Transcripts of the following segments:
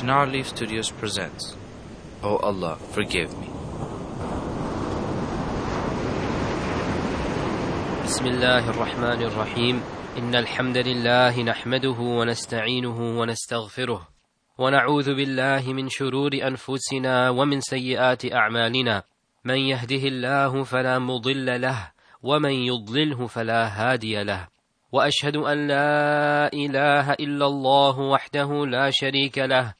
Shinar Leaf Studios presents. Oh Allah, forgive me. بسم الله الرحمن الرحيم إن الحمد لله نحمده ونستعينه ونستغفره ونعوذ بالله من شرور أنفسنا ومن سيئات أعمالنا من يهده الله فلا مضل له ومن يضلله فلا هادي له وأشهد أن لا إله إلا الله وحده لا شريك له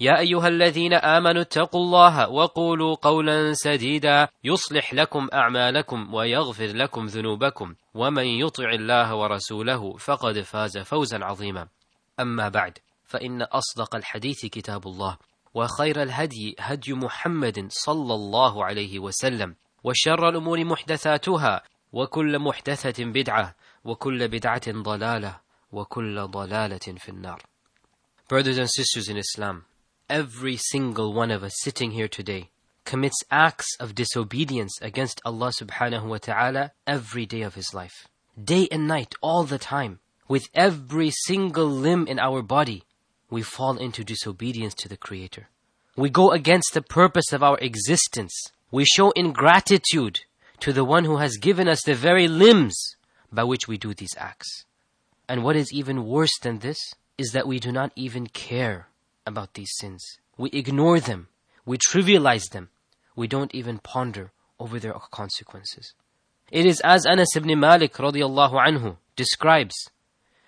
يا أيها الذين آمنوا اتقوا الله وقولوا قولا سديدا يصلح لكم أعمالكم ويغفر لكم ذنوبكم ومن يطع الله ورسوله فقد فاز فوزا عظيما. أما بعد فإن أصدق الحديث كتاب الله وخير الهدي هدي محمد صلى الله عليه وسلم وشر الأمور محدثاتها وكل محدثة بدعة وكل بدعة ضلالة وكل ضلالة في النار. Brothers and sisters in Islam, every single one of us sitting here today commits acts of disobedience against Allah subhanahu wa ta'ala every day of his life. Day and night, all the time. With every single limb in our body, we fall into disobedience to the Creator. We go against the purpose of our existence. We show ingratitude to the one who has given us the very limbs by which we do these acts. And what is even worse than this is that we do not even care about these sins. We ignore them. We trivialize them. We don't even ponder over their consequences. It is as Anas ibn Malik radiallahu anhu describes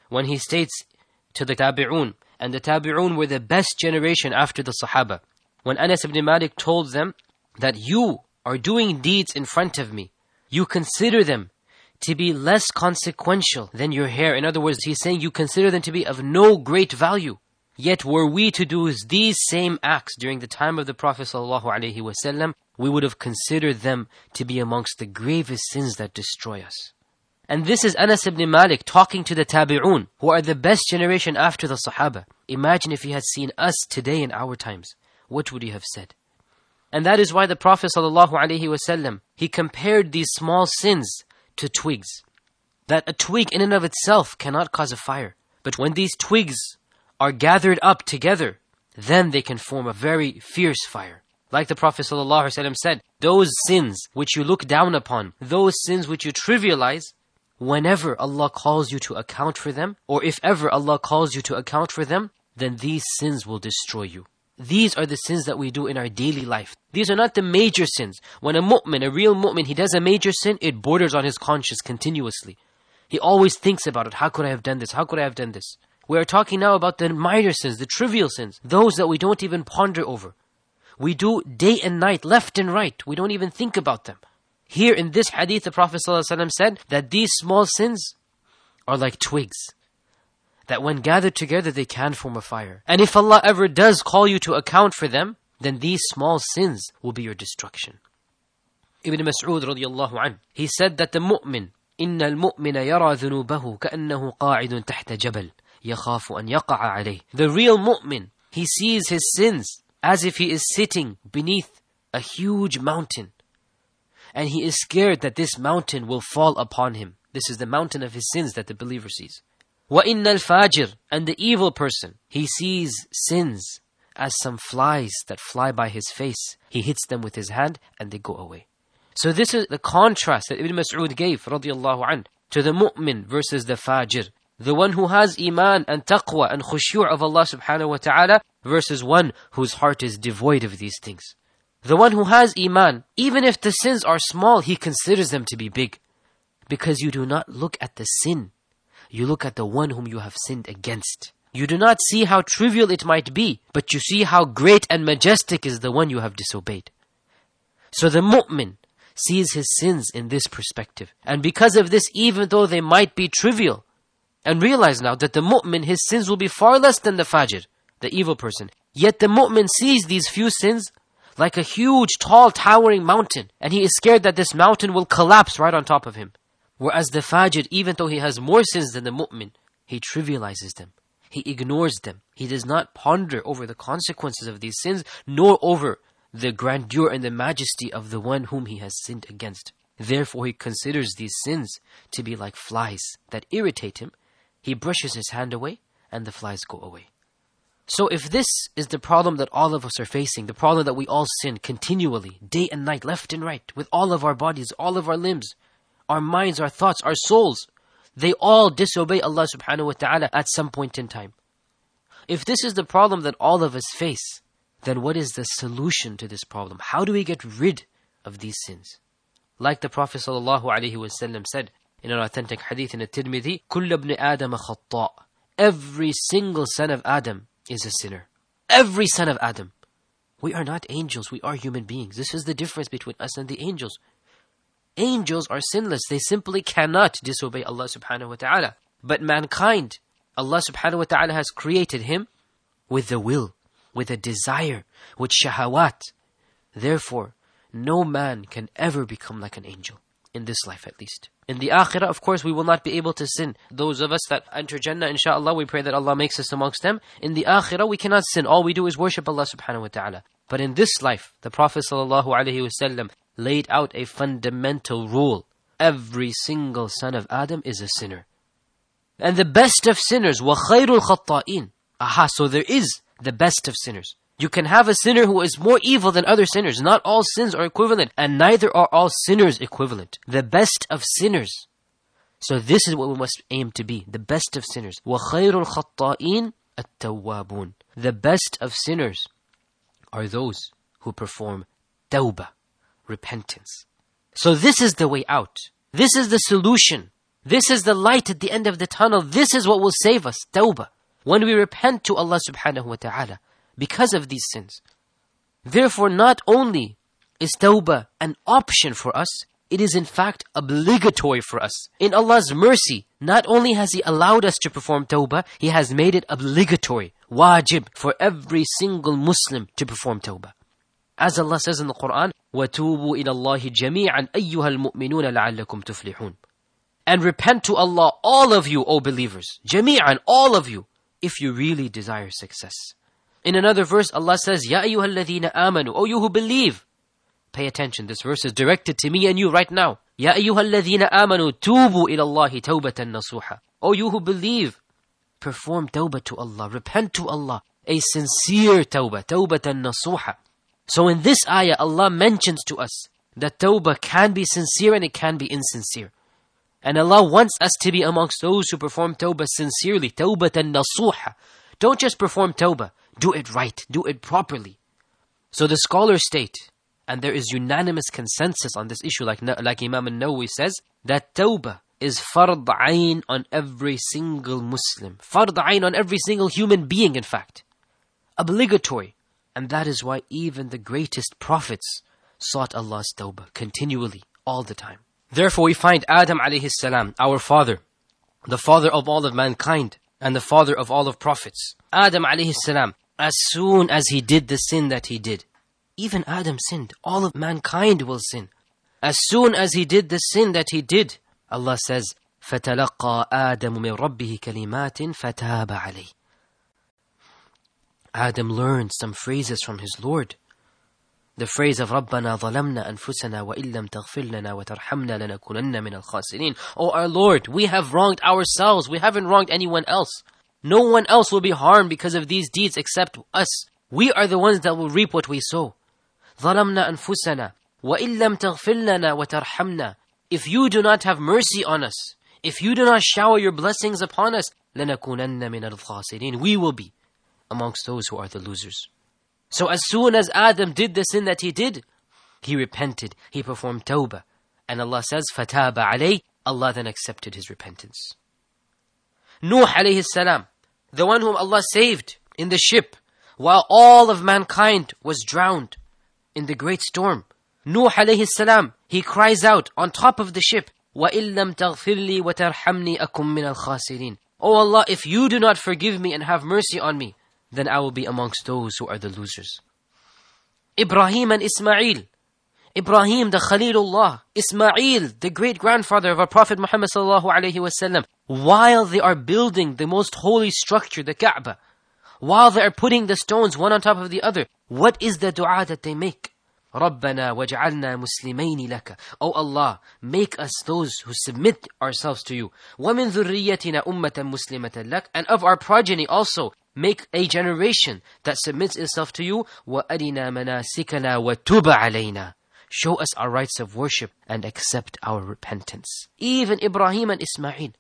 when he states to the Tabi'un, and the Tabi'un were the best generation after the Sahaba. When Anas ibn Malik told them that you are doing deeds in front of me, you consider them to be less consequential than your hair. In other words, he's saying you consider them to be of no great value. Yet were we to do these same acts during the time of the Prophet ﷺ, we would have considered them to be amongst the gravest sins that destroy us. And this is Anas ibn Malik talking to the Tabi'un, who are the best generation after the Sahaba. Imagine if he had seen us today in our times. What would he have said? And that is why the Prophet ﷺ, he compared these small sins to twigs. That a twig in and of itself cannot cause a fire. But when these twigs are gathered up together, then they can form a very fierce fire. Like the Prophet ﷺ said, those sins which you look down upon, those sins which you trivialize, whenever Allah calls you to account for them, or if ever Allah calls you to account for them, then these sins will destroy you. These are the sins that we do in our daily life. These are not the major sins. When a mu'min, a real mu'min, he does a major sin, it borders on his conscience continuously. He always thinks about it. How could I have done this? How could I have done this? We are talking now about the minor sins, the trivial sins, those that we don't even ponder over. We do day and night, left and right. We don't even think about them. Here in this hadith, the Prophet ﷺ said that these small sins are like twigs. That when gathered together, they can form a fire. And if Allah ever does call you to account for them, then these small sins will be your destruction. Ibn Mas'ud radiallahu anh, he said that the mu'min, إن المؤمن يرى ذنوبه كأنه قاعد تحت جبل يخاف أن يقع عليه. The real mu'min, he sees his sins as if he is sitting beneath a huge mountain. And he is scared that this mountain will fall upon him. This is the mountain of his sins that the believer sees. وَإِنَّ الْفَاجِرِ And the evil person, he sees sins as some flies that fly by his face. He hits them with his hand and they go away. So this is the contrast that Ibn Mas'ud gave radiallahu anh, to the mu'min versus the fajir. The one who has iman and taqwa and khushu' of Allah subhanahu wa ta'ala versus one whose heart is devoid of these things. The one who has iman, even if the sins are small, he considers them to be big. Because you do not look at the sin. You look at the one whom you have sinned against. You do not see how trivial it might be, but you see how great and majestic is the one you have disobeyed. So the mu'min sees his sins in this perspective. And because of this, even though they might be trivial, and realize now that the mu'min, his sins will be far less than the fajir, the evil person. Yet the mu'min sees these few sins like a huge, tall, towering mountain, and he is scared that this mountain will collapse right on top of him. Whereas the fajir, even though he has more sins than the mu'min, he trivializes them. He ignores them. He does not ponder over the consequences of these sins, nor over the grandeur and the majesty of the one whom he has sinned against. Therefore, he considers these sins to be like flies that irritate him. He brushes his hand away, and the flies go away. So, if this is the problem that all of us are facing, the problem that we all sin continually, day and night, left and right, with all of our bodies, all of our limbs, our minds, our thoughts, our souls, they all disobey Allah subhanahu wa ta'ala at some point in time. If this is the problem that all of us face, then what is the solution to this problem? How do we get rid of these sins? Like the Prophet sallallahu said in an authentic hadith in the Tirmidhi, كل ابن آدم خطاء. Every single son of Adam is a sinner. Every son of Adam. We are not angels, we are human beings. This is the difference between us and the angels. Angels are sinless. They simply cannot disobey Allah subhanahu wa ta'ala. But mankind, Allah subhanahu wa ta'ala has created him with the will, with a desire, with shahawat. Therefore, no man can ever become like an angel, in this life at least. In the akhirah, of course, we will not be able to sin. Those of us that enter Jannah, inshallah, we pray that Allah makes us amongst them. In the akhirah, we cannot sin. All we do is worship Allah subhanahu wa ta'ala. But in this life, the Prophet sallallahu alaihi wasallam laid out a fundamental rule. Every single son of Adam is a sinner. And the best of sinners, وَخَيْرُ الْخَطَّائِينَ Aha, so there is the best of sinners. You can have a sinner who is more evil than other sinners. Not all sins are equivalent, and neither are all sinners equivalent. The best of sinners. So this is what we must aim to be, the best of sinners. وَخَيْرُ الْخَطَّائِينَ التَّوَّابُونَ The best of sinners are those who perform tawbah, repentance. So this is the way out. This is the solution. This is the light at the end of the tunnel. This is what will save us, tawbah. When we repent to Allah subhanahu wa ta'ala because of these sins. Therefore, not only is tawbah an option for us, it is in fact obligatory for us. In Allah's mercy, not only has He allowed us to perform tawbah, He has made it obligatory, wajib, for every single Muslim to perform tawbah. As Allah says in the Quran, وَتُوبُوا إِلَى اللَّهِ جَمِيعًا أَيُّهَا الْمُؤْمِنُونَ لَعَلَّكُمْ تُفْلِحُونَ And repent to Allah, all of you, O believers, جَمِيعًا, all of you, if you really desire success. In another verse, Allah says, Ya ayyuhalladhina amanu, O you who believe. Pay attention, this verse is directed to me and you right now. Ya ayyuhalladhina amanu, tubu ila Allahi tawbatan nasuha. O you who believe, perform tawbah to Allah, repent to Allah, a sincere tawbah, tawbatan nasuha. So in this ayah, Allah mentions to us that tawbah can be sincere and it can be insincere. And Allah wants us to be amongst those who perform tawbah sincerely, tawbatan nasuha. Don't just perform tawbah, do it right, do it properly. So the scholars state, and there is unanimous consensus on this issue, like, like Imam al-Nawawi says, that tawbah is fard ayn on every single Muslim. Fard ayn on every single human being, in fact. Obligatory. And that is why even the greatest prophets sought Allah's tawbah continually, all the time. Therefore we find Adam alayhi salam, our father, the father of all of mankind, and the father of all of prophets. Adam alayhi salam, as soon as he did the sin that he did, even Adam sinned, all of mankind will sin. As soon as he did the sin that he did, Allah says, فَتَلَقَّى آدَمُ مِنْ رَبِّهِ كَلِمَاتٍ فَتَابَ عَلَيْهِ Adam learned some phrases from his Lord. The phrase of رَبَّنَا ظَلَمْنَا أَنفُسَنَا وَإِن لَمْ تَغْفِرْ لَنَا وَتَرْحَمْنَا لَنَكُونَنَّ مِنَ الْخَاسِرِينَ Oh our Lord, we have wronged ourselves. We haven't wronged anyone else. No one else will be harmed because of these deeds except us. We are the ones that will reap what we sow. ظَلَمْنَا أَنفُسَنَا وَإِن لَمْ تَغْفِرْ لَنَا وَتَرْحَمْنَا If you do not have mercy on us, if you do not shower your blessings upon us, لَنَكُونَنَّ مِنَ الْخَاسِرِينَ We will be amongst those who are the losers. So as soon as Adam did the sin that he did, he repented, he performed tawbah. And Allah says, فَتَابَ عَلَيْهِ Allah then accepted his repentance. Nuh alayhi salam, the one whom Allah saved in the ship, while all of mankind was drowned in the great storm. Nuh alayhi salam, he cries out on top of the ship, وَإِن لَمْ تَغْفِرْ لِي وَتَرْحَمْنِي أَكُمْ مِنَ الْخَاسِرِينَ Oh Allah, if you do not forgive me and have mercy on me, then I will be amongst those who are the losers. Ibrahim and Ismail. Ibrahim, the Khalilullah, Ismail, the great grandfather of our Prophet Muhammad sallallahu alaihi wasallam, while they are building the most holy structure, the Kaaba, while they are putting the stones one on top of the other, what is the dua that they make? رَبَّنَا وَاجْعَلْنَا مُسْلِمَيْنِ لَكَ O Allah, make us those who submit ourselves to you. وَمِن ذُرِّيَّتِنَا أُمَّةً مُسْلِمَةً لَكَ And of our progeny also, make a generation that submits itself to you. وَأَرِنَا مَنَاسِكَنَا وَتُبَ عَلَيْنَا Show us our rites of worship and accept our repentance. Even Ibrahim and Ismail,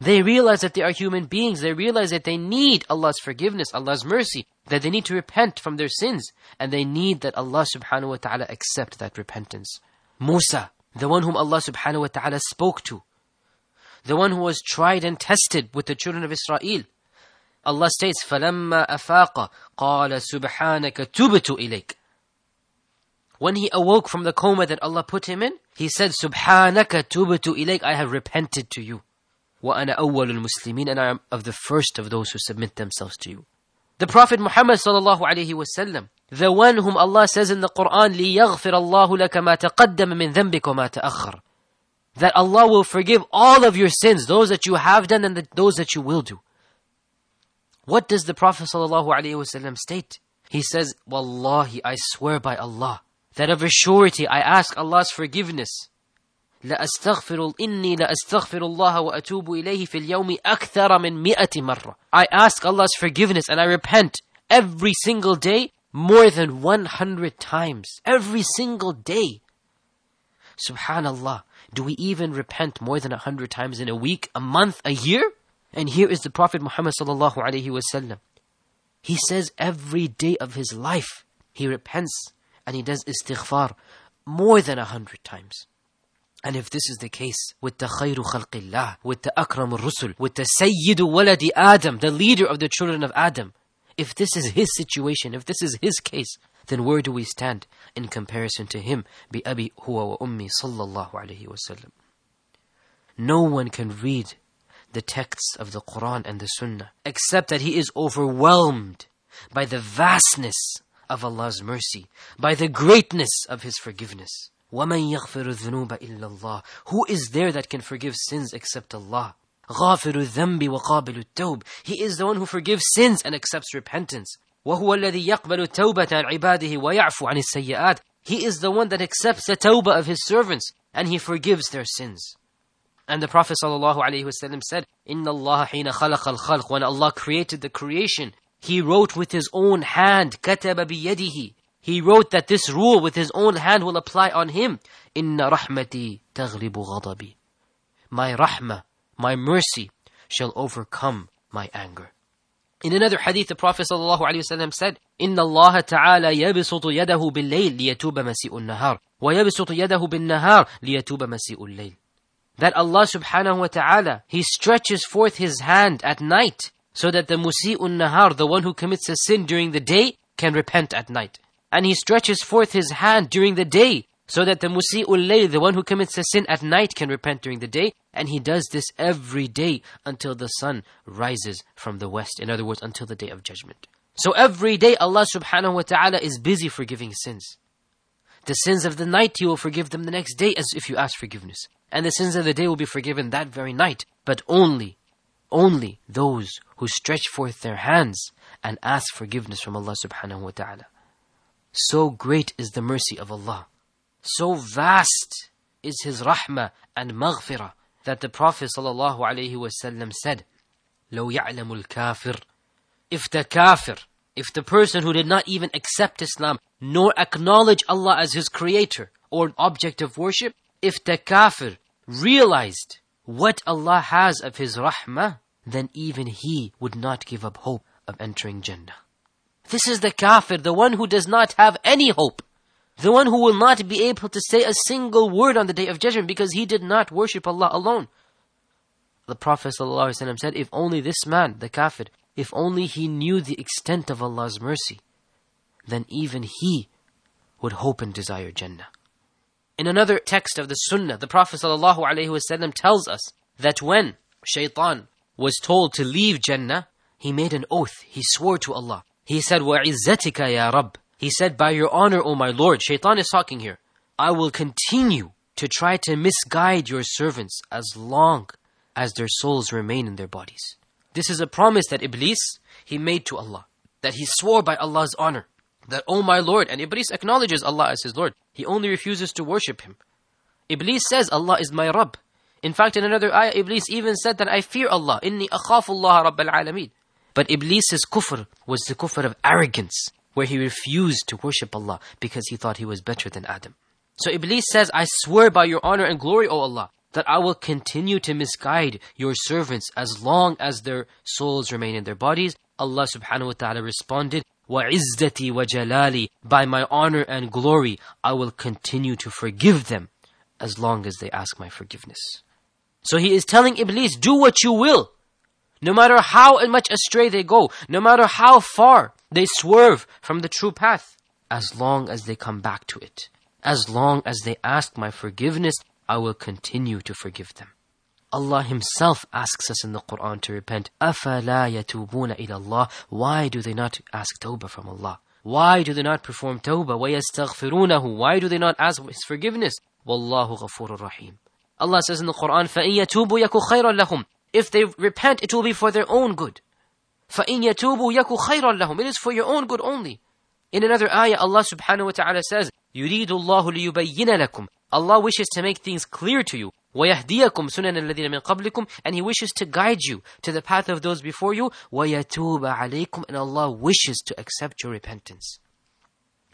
they realize that they are human beings. They realize that they need Allah's forgiveness, Allah's mercy, that they need to repent from their sins, and they need that Allah subhanahu wa ta'ala accept that repentance. Musa, the one whom Allah subhanahu wa ta'ala spoke to, the one who was tried and tested with the children of Israel. Allah states, فَلَمَّا أَفَاقَ قَالَ سُبْحَانَكَ تُبْتُ إِلَيْكَ when he awoke from the coma that Allah put him in, he said, Subhanaka tubatu ilayk, I have repented to you. Wa ana awwalul muslimin, and I am of the first of those who submit themselves to you. The Prophet Muhammad sallallahu alayhi wasallam, the one whom Allah says in the Quran, لِيَغْفِرَ اللَّهُ لَكَ مَا تَقَدَّمَ مِن ذَنْبِكَ وَمَا تَأَخَّرَ That Allah will forgive all of your sins, those that you have done and the, those that you will do. What does the Prophet sallallahu alayhi wasallam state? He says, Wallahi, I swear by Allah, that of a surety I ask Allah's forgiveness. لأستغفر إني لأستغفر الله وأتوب إليه في اليوم أكثر من مئة مرة. I ask Allah's forgiveness and I repent every single day more than 100 times. Every single day. Subhanallah. Do we even repent more than 100 times in a week, a month, a year? And here is the Prophet Muhammad sallallahu alaihi wasallam. He says every day of his life he repents and he does istighfar more than a hundred times. And if this is the case with the khayru khalqillah, with the akram rusul, with the sayyidu waladi Adam, the leader of the children of Adam, if this is his situation, if this is his case, then where do we stand in comparison to him? Bi abi huwa wa ummi sallallahu alayhi wasallam. No one can read the texts of the Quran and the Sunnah except that he is overwhelmed by the vastness of Allah's mercy, by the greatness of His forgiveness. وَمَن يَغْفِرُ الذُّنُوبَ إِلَّا اللَّهِ Who is there that can forgive sins except Allah? غَافِرُ الذَّنْبِ وَقَابِلُ التَّوْبِ He is the one who forgives sins and accepts repentance. وَهُوَ الَّذِي يَقْبَلُ التَّوْبَةَ عَنْ عِبَادِهِ وَيَعْفُ عَنِ السَّيِّئَاتِ He is the one that accepts the tawbah of His servants and He forgives their sins. And the Prophet ﷺ said, إِنَّ اللَّهَ حِينَ خَلَقَ الْخَلْقِ When Allah created the creation, he wrote with his own hand, كتب بيده. He wrote that this rule with his own hand will apply on him. إن رحمتي تغلب غضبي. My rahmah, my mercy shall overcome my anger. In another hadith, the Prophet ﷺ said, إن الله تعالى يبسط يده بالليل ليتوب مسيء النهار ويبسط يده بالنهار ليتوب مسيء الليل. That Allah subhanahu wa ta'ala, He stretches forth His hand at night so that the musi'un nahar, the one who commits a sin during the day, can repent at night. And he stretches forth his hand during the day, so that the musi'ul layl, the one who commits a sin at night, can repent during the day. And he does this every day until the sun rises from the west. In other words, until the day of judgment. So every day Allah subhanahu wa ta'ala is busy forgiving sins. The sins of the night, He will forgive them the next day as if you ask forgiveness. And the sins of the day will be forgiven that very night, but only only those who stretch forth their hands and ask forgiveness from Allah subhanahu wa ta'ala. So great is the mercy of Allah. So vast is His rahmah and maghfirah that the Prophet sallallahu alaihi wasallam said, لو يعلم الكافر If the kafir, if the person who did not even accept Islam nor acknowledge Allah as his creator or object of worship, if the kafir realized what Allah has of His rahmah, then even he would not give up hope of entering Jannah. This is the kafir, the one who does not have any hope. The one who will not be able to say a single word on the day of judgment because he did not worship Allah alone. The Prophet ﷺ said, if only this man, the kafir, if only he knew the extent of Allah's mercy, then even he would hope and desire Jannah. In another text of the Sunnah, the Prophet ﷺ tells us that when shaitan was told to leave Jannah, he made an oath. He swore to Allah. He said, وَعِزَّتِكَ يَا رَبِّ He said, By your honor, O my Lord, Shaitan is talking here, I will continue to try to misguide your servants as long as their souls remain in their bodies. This is a promise that Iblis, he made to Allah, that he swore by Allah's honor, that, O my Lord, and Iblis acknowledges Allah as his Lord. He only refuses to worship him. Iblis says, Allah is my Rabb. In fact, in another ayah, Iblis even said that I fear Allah. Inni akhafu Allah Rabb al-alameen. But Iblis's kufr was the kufr of arrogance, where he refused to worship Allah because he thought he was better than Adam. So Iblis says, I swear by your honor and glory, O Allah, that I will continue to misguide your servants as long as their souls remain in their bodies. Allah subhanahu wa ta'ala responded, وَعِزَّتِي وَجَلَالِي By my honor and glory, I will continue to forgive them as long as they ask my forgiveness. So he is telling Iblis, do what you will. No matter how much astray they go, no matter how far they swerve from the true path, as long as they come back to it, as long as they ask my forgiveness, I will continue to forgive them. Allah Himself asks us in the Quran to repent. أَفَلَا يَتُوبُونَ إِلَى اللَّهِ Why do they not ask tawbah from Allah? Why do they not perform tawbah? وَيَسْتَغْفِرُونَهُ Why do they not ask His forgiveness? وَاللَّهُ غَفُورٌ رَحِيمٌ Allah says in the Quran, فَإِن يَتُوبُوا يَكُ خَيْرًا لَهُمْ If they repent, it will be for their own good. فَإِن يَتُوبُوا يَكُ خَيْرًا لَهُمْ It is for your own good only. In another ayah, Allah subhanahu wa ta'ala says, يُرِيدُ اللَّهُ لِيُبَيِّنَ لَكُمْ Allah wishes to make things clear to you. وَيَهْدِيَكُمْ سُنَنَ الَّذِينَ مِنْ قَبْلِكُمْ And He wishes to guide you to the path of those before you. وَيَتُوبَ عَلَيْكُمْ And Allah wishes to accept your repentance.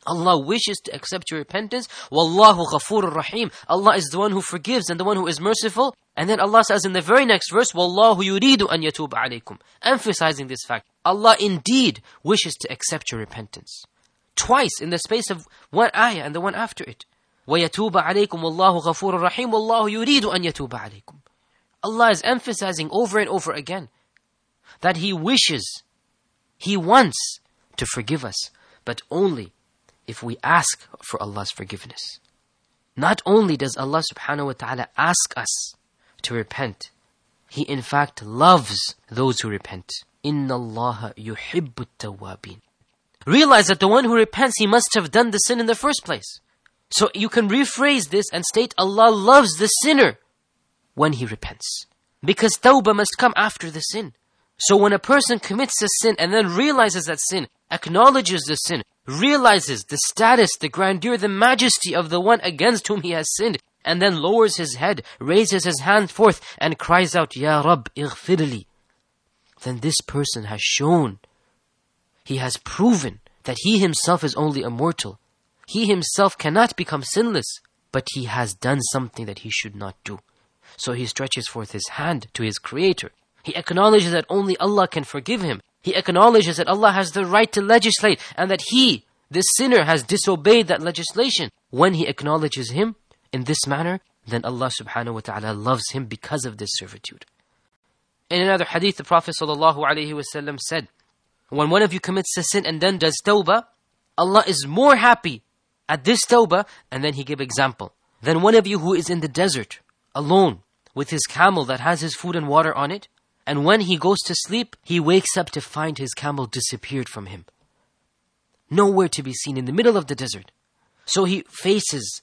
Allah wishes to accept your repentance. Wallahu ghafurur rahim. Allah is the one who forgives and the one who is merciful. And then Allah says in the very next verse, Wallahu yuridu an yatuba alaykum. Emphasizing this fact. Allah indeed wishes to accept your repentance. Twice in the space of one ayah and the one after it. وَيَتُوبَ عَلَيْكُمْ وَاللَّهُ غَفُورٌ رَحِيمٌ وَاللَّهُ يُرِيدُ أَن يَتُوبَ عَلَيْكُمْ Allah is emphasizing over and over again that He wishes, He wants to forgive us, but only if we ask for Allah's forgiveness. Not only does Allah subhanahu wa ta'ala ask us to repent, He in fact loves those who repent. إِنَّ اللَّهَ يُحِبُّ التَّوَّابِينَ Realize that the one who repents, he must have done the sin in the first place. So you can rephrase this and state Allah loves the sinner when he repents. Because tawbah must come after the sin. So when a person commits a sin and then realizes that sin, acknowledges the sin, realizes the status, the grandeur, the majesty of the one against whom he has sinned, and then lowers his head, raises his hand forth, and cries out, Ya Rab, ighfirli, then this person has shown, he has proven that he himself is only a mortal. He himself cannot become sinless, but he has done something that he should not do. So he stretches forth his hand to his creator. He acknowledges that only Allah can forgive him. He acknowledges that Allah has the right to legislate and that he, the sinner, has disobeyed that legislation. When he acknowledges him in this manner, then Allah subhanahu wa ta'ala loves him because of this servitude. In another hadith, the Prophet sallallahu alaihi wasallam said, when one of you commits a sin and then does tawbah, Allah is more happy at this tawbah, and then he gave example. Then one of you who is in the desert, alone, with his camel that has his food and water on it, and when he goes to sleep, he wakes up to find his camel disappeared from him. Nowhere to be seen in the middle of the desert. So he faces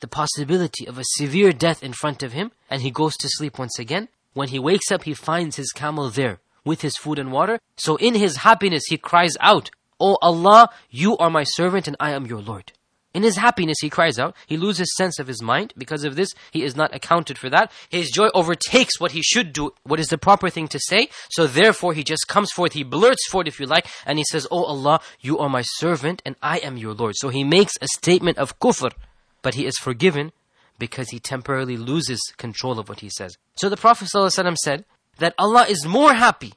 the possibility of a severe death in front of him, and he goes to sleep once again. When he wakes up, he finds his camel there with his food and water. So in his happiness, he cries out, O oh Allah, you are my servant and I am your Lord. In his happiness, he cries out. He loses sense of his mind. Because of this, he is not accounted for that. His joy overtakes what he should do, what is the proper thing to say. So therefore, he just comes forth, he blurts forth, if you like, and he says, Oh Allah, you are my servant and I am your Lord. So he makes a statement of kufr, but he is forgiven because he temporarily loses control of what he says. So the Prophet ﷺ said that Allah is more happy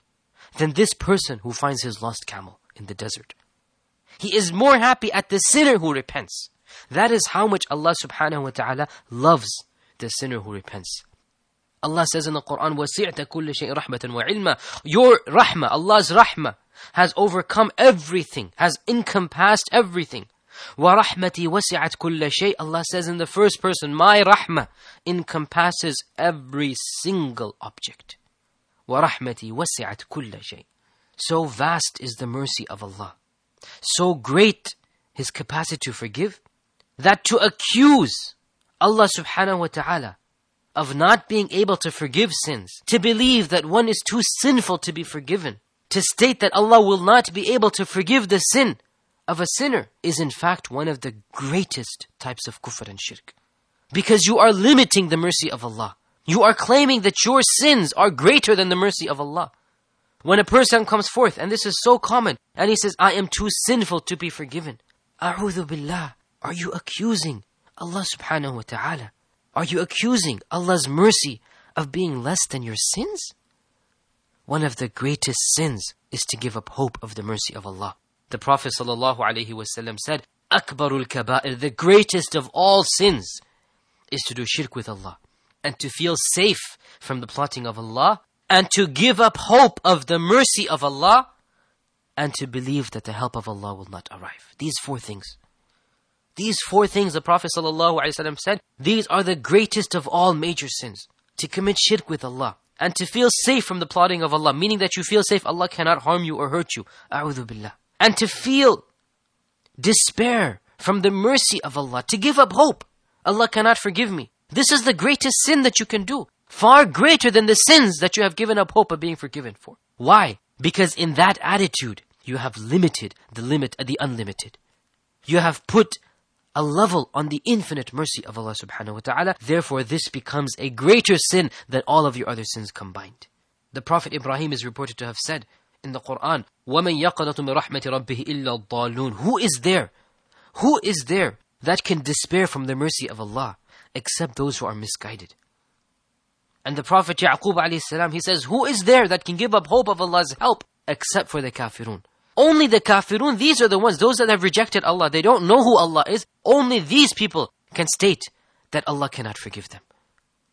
than this person who finds his lost camel in the desert. He is more happy at the sinner who repents. That is how much Allah subhanahu wa ta'ala loves the sinner who repents. Allah says in the Quran, وَسِعْتَ كُلِّ شَيْءٍ رَحْمَةً وَعِلْمًا Your rahmah, Allah's rahmah, has overcome everything, has encompassed everything. وَرَحْمَتِي وَسِعَتْ كُلَّ شَيْءٍ Allah says in the first person, my rahmah encompasses every single object. وَرَحْمَتِي وَسِعَتْ كُلَّ شَيْءٍ So vast is the mercy of Allah. So great His capacity to forgive? That to accuse Allah subhanahu wa ta'ala of not being able to forgive sins, to believe that one is too sinful to be forgiven, to state that Allah will not be able to forgive the sin of a sinner is in fact one of the greatest types of kufr and shirk. Because you are limiting the mercy of Allah. You are claiming that your sins are greater than the mercy of Allah. When a person comes forth, and this is so common, and he says, I am too sinful to be forgiven. A'udhu billah. Are you accusing Allah subhanahu wa ta'ala? Are you accusing Allah's mercy of being less than your sins? One of the greatest sins is to give up hope of the mercy of Allah. The Prophet ﷺ said, Akbarul kaba'ir, the greatest of all sins, is to do shirk with Allah and to feel safe from the plotting of Allah and to give up hope of the mercy of Allah and to believe that the help of Allah will not arrive. These four things. These four things the Prophet ﷺ said, these are the greatest of all major sins. To commit shirk with Allah and to feel safe from the plotting of Allah, meaning that you feel safe, Allah cannot harm you or hurt you. A'udhu billah. And to feel despair from the mercy of Allah, to give up hope. Allah cannot forgive me. This is the greatest sin that you can do Far greater than the sins that you have given up hope of being forgiven for. Why? Because in that attitude, you have limited the limit, the unlimited. You have put a level on the infinite mercy of Allah subhanahu wa ta'ala. Therefore, this becomes a greater sin than all of your other sins combined. The Prophet Ibrahim is reported to have said in the Quran, وَمَنْ يَقْنَطُ مِنْ رَحْمَةِ رَبِّهِ إِلَّا الضَّالُونَ Who is there? Who is there that can despair from the mercy of Allah except those who are misguided? And the Prophet Yaqub alayhi he says, Who is there that can give up hope of Allah's help except for the kafirun? Only the kafirun, these are the ones, those that have rejected Allah. They don't know who Allah is. Only these people can state that Allah cannot forgive them.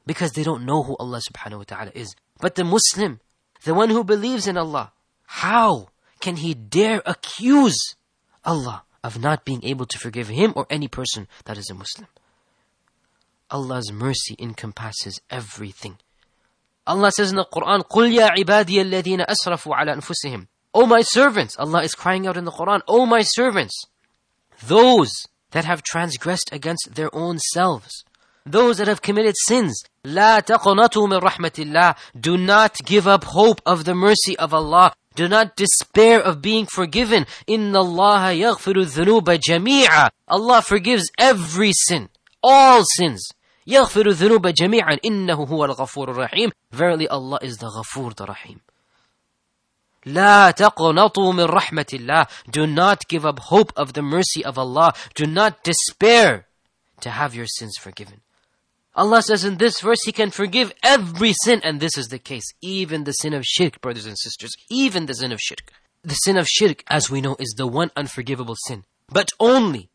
Because they don't know who Allah subhanahu wa ta'ala is. But the Muslim, the one who believes in Allah, how can he dare accuse Allah of not being able to forgive him or any person that is a Muslim? Allah's mercy encompasses everything. Allah says in the Quran, قُلْ يَا عِبَادِيَ الَّذِينَ أَسْرَفُوا عَلَى أَنفُسِهِمْ O my servants, Allah is crying out in the Quran, O my servants, those that have transgressed against their own selves, those that have committed sins, لا تقنطوا من رحمة الله, do not give up hope of the mercy of Allah. Do not despair of being forgiven. إن الله يغفر الذنوب جميعا. Allah forgives every sin, all sins. يغفر الذنوب جميعا إنه هو الغفور الرحيم. Verily Allah is the Ghafoor, the Rahim. لا تقنطوا من رحمة الله. Do not give up hope of the mercy of Allah. Do not despair to have your sins forgiven. Allah says in this verse, He can forgive every sin, and this is the case. Even the sin of shirk, brothers and sisters. Even the sin of shirk. The sin of shirk, as we know, is the one unforgivable sin. But only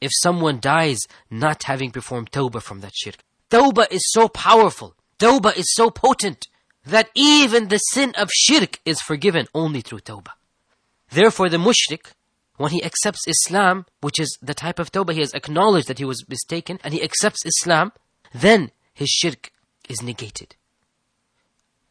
if someone dies not having performed tawbah from that shirk. Tawbah is so powerful. Tawbah is so potent that even the sin of shirk is forgiven only through tawbah. Therefore, the mushrik, when he accepts Islam, which is the type of tawbah, he has acknowledged that he was mistaken, and he accepts Islam, then his shirk is negated.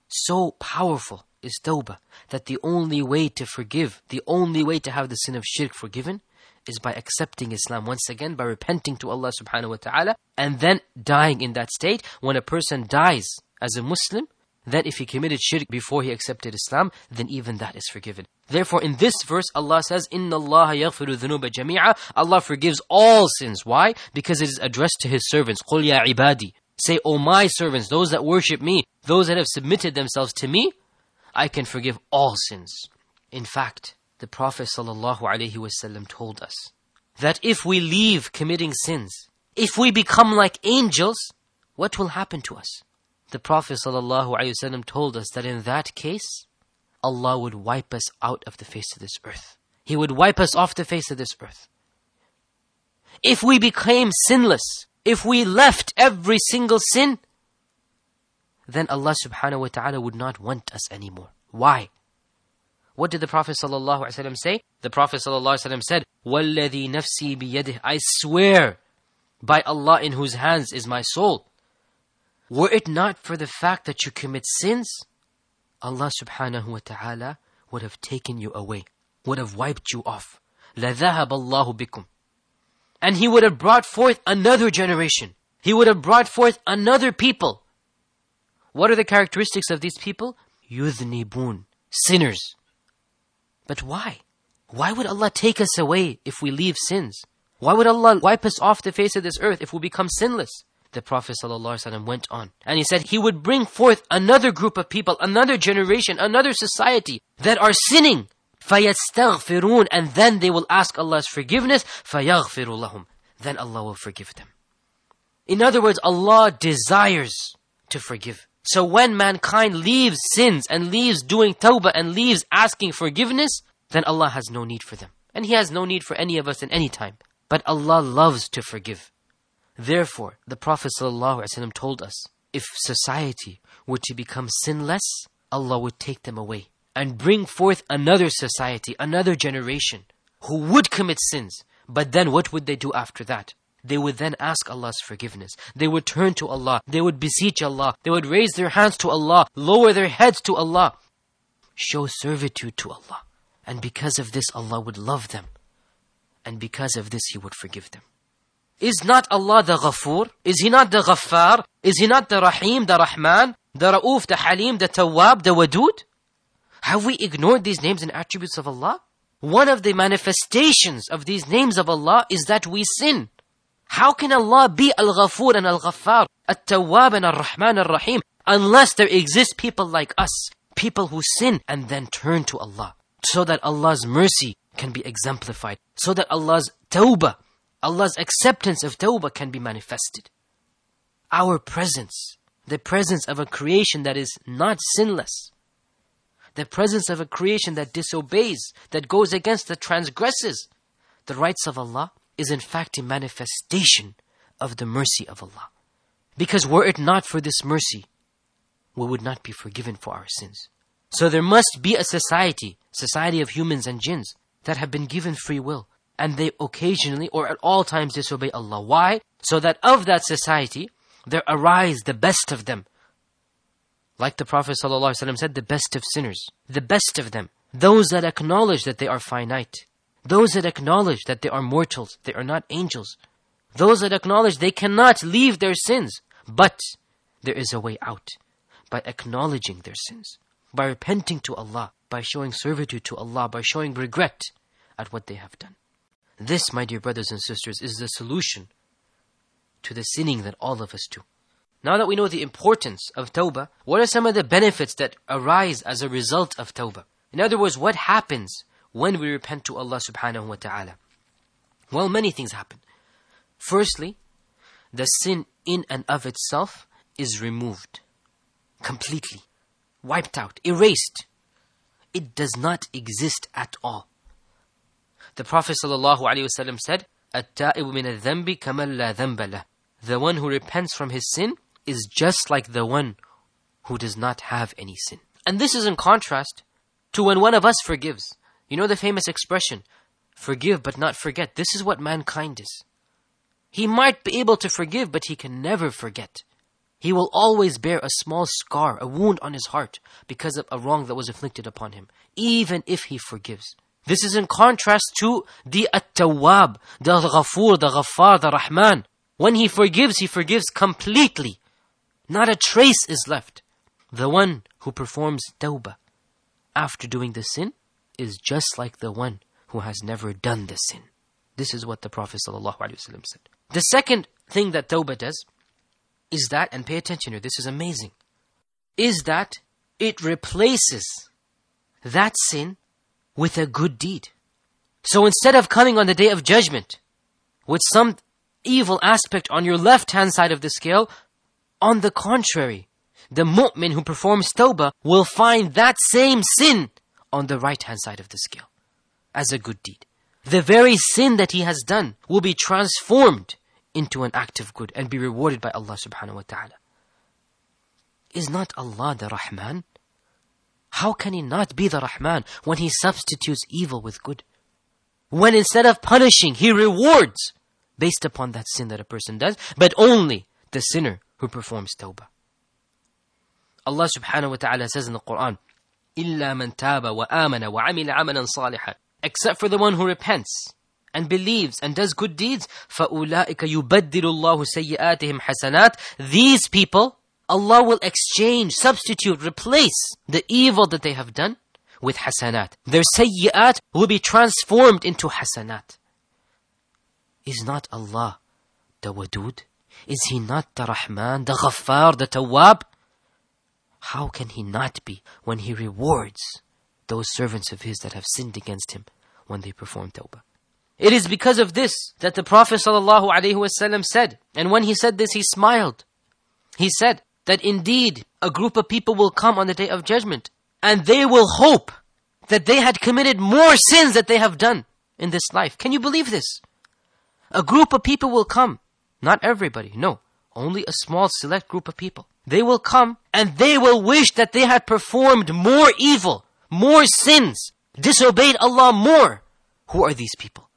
So powerful is tawbah that the only way to forgive, the only way to have the sin of shirk forgiven, is by accepting Islam once again, by repenting to Allah subhanahu wa ta'ala, and then dying in that state. When a person dies as a Muslim, that if he committed shirk before he accepted Islam, then even that is forgiven. Therefore, in this verse, Allah says, "Inna Allah dhunuba jami'a." Allah forgives all sins. Why? Because it is addressed to His servants. "Qul ya ibadi." Say, "O my servants, those that worship me, those that have submitted themselves to me, I can forgive all sins." In fact, the Prophet ﷺ told us that if we leave committing sins, if we become like angels, what will happen to us? The Prophet ﷺ told us that in that case, Allah would wipe us out of the face of this earth. He would wipe us off the face of this earth. If we became sinless, if we left every single sin, then Allah subhanahu wa ta'ala would not want us anymore. Why? What did the Prophet ﷺ say? The Prophet ﷺ said, وَالَّذِي نَفْسِي بِيَدِهِ I swear by Allah in whose hands is my soul. Were it not for the fact that you commit sins, Allah subhanahu wa ta'ala would have taken you away, would have wiped you off. لَذَهَبَ اللَّهُ بِكُمْ And he would have brought forth another generation. He would have brought forth another people. What are the characteristics of these people? Yudhnibun, sinners. But why? Why would Allah take us away if we leave sins? Why would Allah wipe us off the face of this earth if we become sinless? The Prophet ﷺ went on and he said he would bring forth another group of people, another generation, another society that are sinning. فَيَسْتَغْفِرُونَ And then they will ask Allah's forgiveness. فَيَغْفِرُ لَهُمْ Then Allah will forgive them. In other words, Allah desires to forgive. So when mankind leaves sins and leaves doing tawbah and leaves asking forgiveness, then Allah has no need for them. And He has no need for any of us in any time. But Allah loves to forgive. Therefore, the Prophet ﷺ told us, if society were to become sinless, Allah would take them away and bring forth another society, another generation who would commit sins. But then what would they do after that? They would then ask Allah's forgiveness. They would turn to Allah. They would beseech Allah. They would raise their hands to Allah, lower their heads to Allah, show servitude to Allah. And because of this, Allah would love them. And because of this, He would forgive them. Is not Allah the Ghafoor? Is He not the Ghaffar? Is He not the Rahim, the Rahman, the Ra'uf, the Halim, the Tawwab, the Wadud? Have we ignored these names and attributes of Allah? One of the manifestations of these names of Allah is that we sin. How can Allah be Al-Ghafoor and Al-Ghaffar, Al-Tawwab and Al-Rahman Al-Rahim, unless there exist people like us, people who sin and then turn to Allah, so that Allah's mercy can be exemplified, so that Allah's tawbah, Allah's acceptance of tawbah can be manifested. Our presence, the presence of a creation that is not sinless, the presence of a creation that disobeys, that goes against, that transgresses the rights of Allah, is in fact a manifestation of the mercy of Allah. Because were it not for this mercy, we would not be forgiven for our sins. So there must be a society, society of humans and jinns, that have been given free will. And they occasionally or at all times disobey Allah. Why? So that of that society, there arise the best of them. Like the Prophet ﷺ said, the best of sinners. The best of them. Those that acknowledge that they are finite. Those that acknowledge that they are mortals, they are not angels. Those that acknowledge they cannot leave their sins. But there is a way out by acknowledging their sins, by repenting to Allah, by showing servitude to Allah, by showing regret at what they have done. This, my dear brothers and sisters, is the solution to the sinning that all of us do. Now that we know the importance of tawbah, what are some of the benefits that arise as a result of tawbah? In other words, what happens when we repent to Allah subhanahu wa ta'ala? Well, many things happen. Firstly, the sin in and of itself is removed completely, wiped out, erased. It does not exist at all. The Prophet ﷺ said, التائب من الذنب كمن لا ذنب له. The one who repents from his sin is just like the one who does not have any sin. And this is in contrast to when one of us forgives. You know the famous expression, forgive but not forget. This is what mankind is. He might be able to forgive, but he can never forget. He will always bear a small scar, a wound on his heart, because of a wrong that was inflicted upon him, even if he forgives. This is in contrast to the At-Tawwab, the Ghafoor, the Ghaffar, the Rahman. When he forgives, he forgives completely. Not a trace is left. The one who performs tawbah after doing the sin is just like the one who has never done the sin. This is what the Prophet ﷺ said. The second thing that tawbah does is that, and pay attention here, this is amazing, is that it replaces that sin with a good deed. So instead of coming on the day of judgment with some evil aspect on your left hand side of the scale, on the contrary, the mu'min who performs tawbah will find that same sin on the right hand side of the scale as a good deed. The very sin that he has done will be transformed into an act of good and be rewarded by Allah subhanahu wa ta'ala. Is not Allah the Rahman? How can he not be the Rahman when he substitutes evil with good? When instead of punishing, he rewards based upon that sin that a person does, but only the sinner who performs tawbah. Allah subhanahu wa ta'ala says in the Quran, إِلَّا مَنْ تَابَ وَآمَنَ وَعَمِلَ عَمَلًا صَالِحًا Except for the one who repents and believes and does good deeds, فَأُولَٰئِكَ يُبَدِّلُ اللَّهُ سَيِّئَاتِهِمْ حَسَنَاتٍ These people, Allah will exchange, substitute, replace the evil that they have done with hasanat. Their sayyi'at will be transformed into hasanat. Is not Allah the Wadud? Is He not the Rahman, the Ghaffar, the Tawwab? How can He not be when He rewards those servants of His that have sinned against Him when they perform tawbah? It is because of this that the Prophet ﷺ said, and when he said this, he smiled. He said that indeed a group of people will come on the day of judgment and they will hope that they had committed more sins that they have done in this life. Can you believe this? A group of people will come. Not everybody, no. Only a small select group of people. They will come and they will wish that they had performed more evil, more sins, disobeyed Allah more. Who are these people?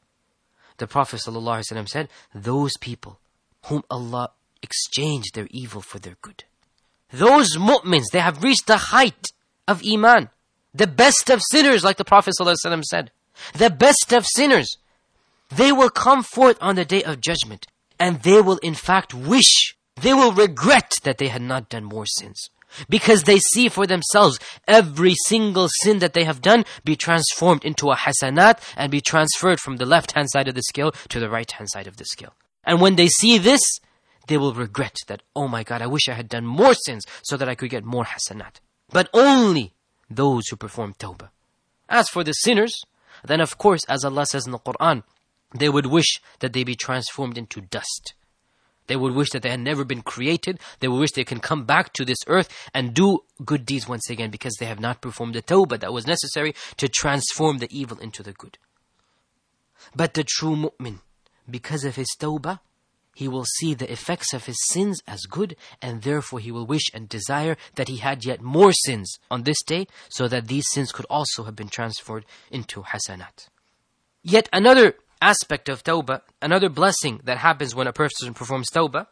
The Prophet ﷺ said, those people whom Allah exchanged their evil for their good. Those mu'mins, they have reached the height of iman. The best of sinners, like the Prophet ﷺ said. The best of sinners. They will come forth on the day of judgment and they will in fact wish, they will regret that they had not done more sins. Because they see for themselves every single sin that they have done be transformed into a hasanat and be transferred from the left hand side of the scale to the right hand side of the scale. And when they see this, they will regret that, oh my God, I wish I had done more sins so that I could get more hasanat. But only those who perform tawbah. As for the sinners, then of course, as Allah says in the Quran, they would wish that they be transformed into dust. They would wish that they had never been created. They would wish they can come back to this earth and do good deeds once again because they have not performed the tawbah that was necessary to transform the evil into the good. But the true mu'min, because of his tawbah, he will see the effects of his sins as good, and therefore he will wish and desire that he had yet more sins on this day, so that these sins could also have been transferred into hasanat. Yet another aspect of tawbah, another blessing that happens when a person performs tawbah,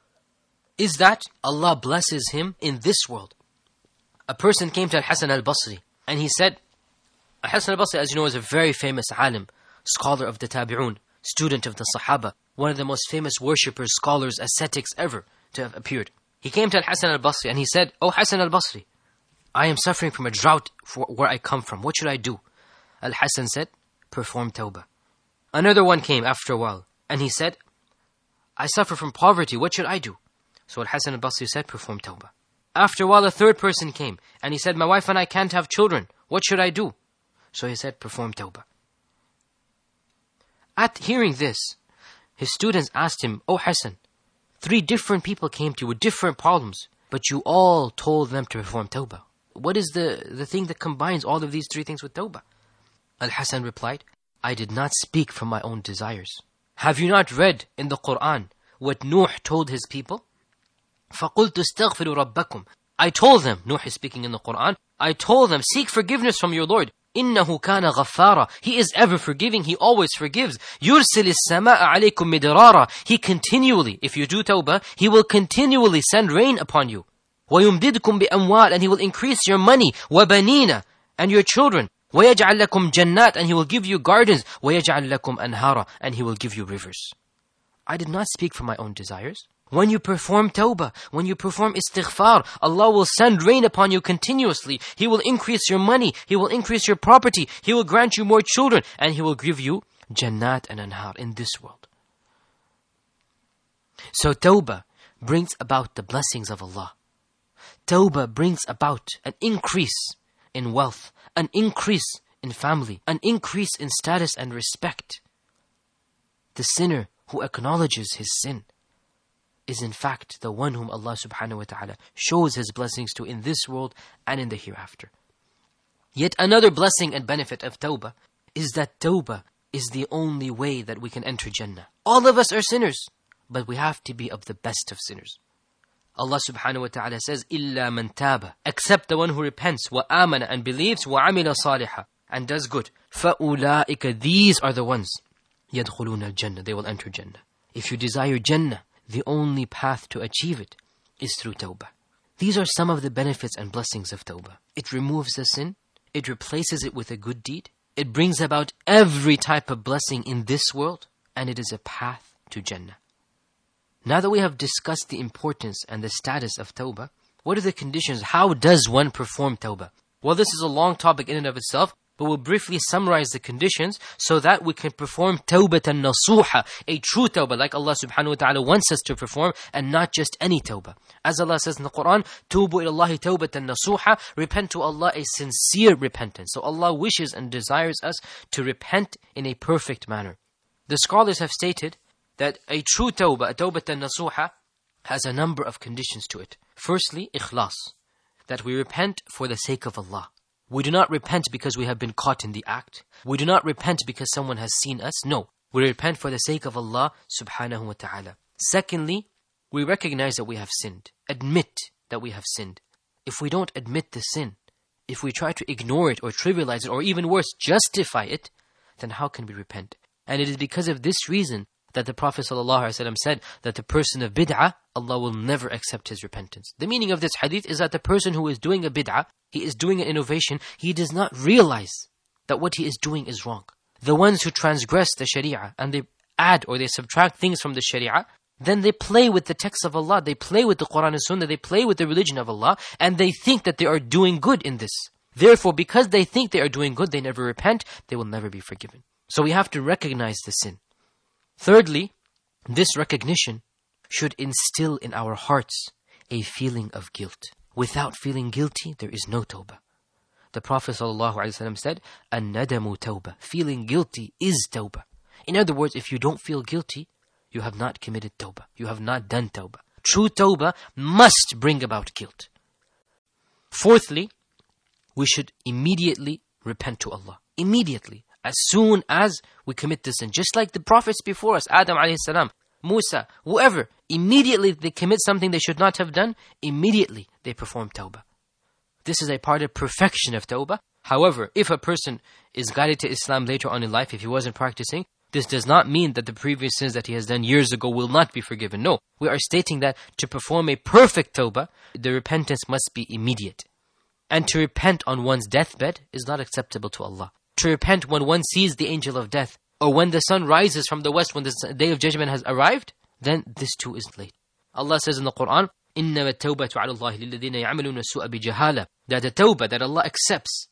is that Allah blesses him in this world. A person came to Al-Hasan al-Basri, and he said, Al-Hasan al-Basri, as you know, is a very famous alim, scholar of the Tabi'un, student of the Sahaba, one of the most famous worshippers, scholars, ascetics ever to have appeared. He came to Al-Hasan al-Basri and he said, Oh Hasan al-Basri, I am suffering from a drought for where I come from. What should I do? Al-Hasan said, perform tawbah. Another one came after a while and he said, I suffer from poverty. What should I do? So Al-Hasan al-Basri said, perform tawbah. After a while, a third person came and he said, my wife and I can't have children. What should I do? So he said, perform tawbah. At hearing this, his students asked him, Oh Hassan, three different people came to you with different problems, but you all told them to perform tawbah. What is the, the thing that combines all of these three things with tawbah? Al-Hasan replied, I did not speak from my own desires. Have you not read in the Quran what Nuh told his people? فَقُلْتُ اسْتَغْفِرُوا رَبَّكُمْ I told them, Nuh is speaking in the Quran, I told them, seek forgiveness from your Lord. إِنَّهُ كَانَ غَفَّارًا He is ever forgiving, He always forgives. يُرْسِلِ السَّمَاءَ عَلَيْكُمْ مِدْرَارًا He continually, if you do tawbah, He will continually send rain upon you. وَيُمْدِدْكُمْ بِأَمْوَالٍ And He will increase your money, وَبَنِينَ And your children. وَيَجْعَلْ لَكُمْ جَنَّاتٍ And He will give you gardens. وَيَجْعَلْ لَكُمْ أَنْهَارًا And He will give you rivers. I did not speak from my own desires. When you perform tawbah, when you perform istighfar, Allah will send rain upon you continuously. He will increase your money. He will increase your property. He will grant you more children. And He will give you jannat and anhar in this world. So tawbah brings about the blessings of Allah. Tawbah brings about an increase in wealth, an increase in family, an increase in status and respect. The sinner who acknowledges his sin is in fact the one whom Allah subhanahu wa ta'ala shows His blessings to in this world and in the hereafter. Yet another blessing and benefit of tawbah is that tawbah is the only way that we can enter Jannah. All of us are sinners, but we have to be of the best of sinners. Allah subhanahu wa ta'ala says, إِلَّا مَن تَابَ Except the one who repents, وَآمَنَ and believes, وَعَمِلَ صَالِحًا and does good. فَأُولَٰئِكَ These are the ones يَدْخُلُونَ الْجَنَّةِ They will enter Jannah. If you desire Jannah, the only path to achieve it is through tawbah. These are some of the benefits and blessings of tawbah. It removes the sin, it replaces it with a good deed, it brings about every type of blessing in this world, and it is a path to Jannah. Now that we have discussed the importance and the status of tawbah, what are the conditions? How does one perform tawbah? Well, this is a long topic in and of itself, but we'll briefly summarize the conditions so that we can perform tawbatan nasuha, a true tawbah, like Allah subhanahu wa ta'ala wants us to perform, and not just any tawbah. As Allah says in the Quran, Tubu ilallahi tawbatan nasuha, repent to Allah a sincere repentance. So Allah wishes and desires us to repent in a perfect manner. The scholars have stated that a true tawbah, a tawbatan nasuha, has a number of conditions to it. Firstly, ikhlas, that we repent for the sake of Allah. We do not repent because we have been caught in the act. We do not repent because someone has seen us. No, we repent for the sake of Allah subhanahu wa ta'ala. Secondly, we recognize that we have sinned. Admit that we have sinned. If we don't admit the sin, if we try to ignore it or trivialize it or even worse, justify it, then how can we repent? And it is because of this reason that the Prophet ﷺ said that the person of bid'ah, Allah will never accept his repentance. The meaning of this hadith is that the person who is doing a bid'ah, he is doing an innovation, he does not realize that what he is doing is wrong. The ones who transgress the sharia and they add or they subtract things from the sharia, then they play with the text of Allah, they play with the Quran and Sunnah, they play with the religion of Allah, and they think that they are doing good in this. Therefore, because they think they are doing good, they never repent, they will never be forgiven. So we have to recognize the sin. Thirdly, this recognition should instill in our hearts a feeling of guilt. Without feeling guilty, there is no tawbah. The Prophet ﷺ said, An-nadamu tawbah. Feeling guilty is tawbah. In other words, if you don't feel guilty, you have not committed tawbah. You have not done tawbah. True tawbah must bring about guilt. Fourthly, we should immediately repent to Allah. Immediately as soon as we commit this sin. Just like the prophets before us, Adam alayhi salam, Musa, whoever, immediately they commit something they should not have done, immediately they perform tawbah. This is a part of perfection of tawbah. However, if a person is guided to Islam later on in life, if he wasn't practicing, this does not mean that the previous sins that he has done years ago will not be forgiven. No, we are stating that to perform a perfect tawbah, the repentance must be immediate. And to repent on one's deathbed is not acceptable to Allah to repent when one sees the angel of death, or when the sun rises from the west, when the day of judgment has arrived, then this too is late. Allah says in the Quran, إِنَّمَا التَّوْبَةُ عَلَى اللَّهِ لِلَّذِينَ يَعْمَلُونَ السُّوءَ بِجَهَالَةٍ That the tawbah that Allah accepts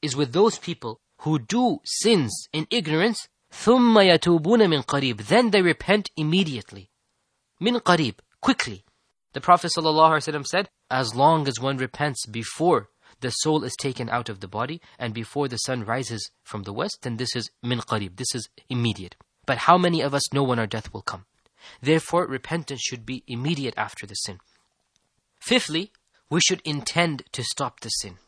is with those people who do sins in ignorance, ثُمَّ يَتُوبُونَ مِنْ قَرِيبٍ Then they repent immediately. Min qarib, quickly. The Prophet ﷺ said, as long as one repents before the soul is taken out of the body and before the sun rises from the west, then this is min qarib, this is immediate. But how many of us know when our death will come? Therefore, repentance should be immediate after the sin. Fifthly, we should intend to stop the sin.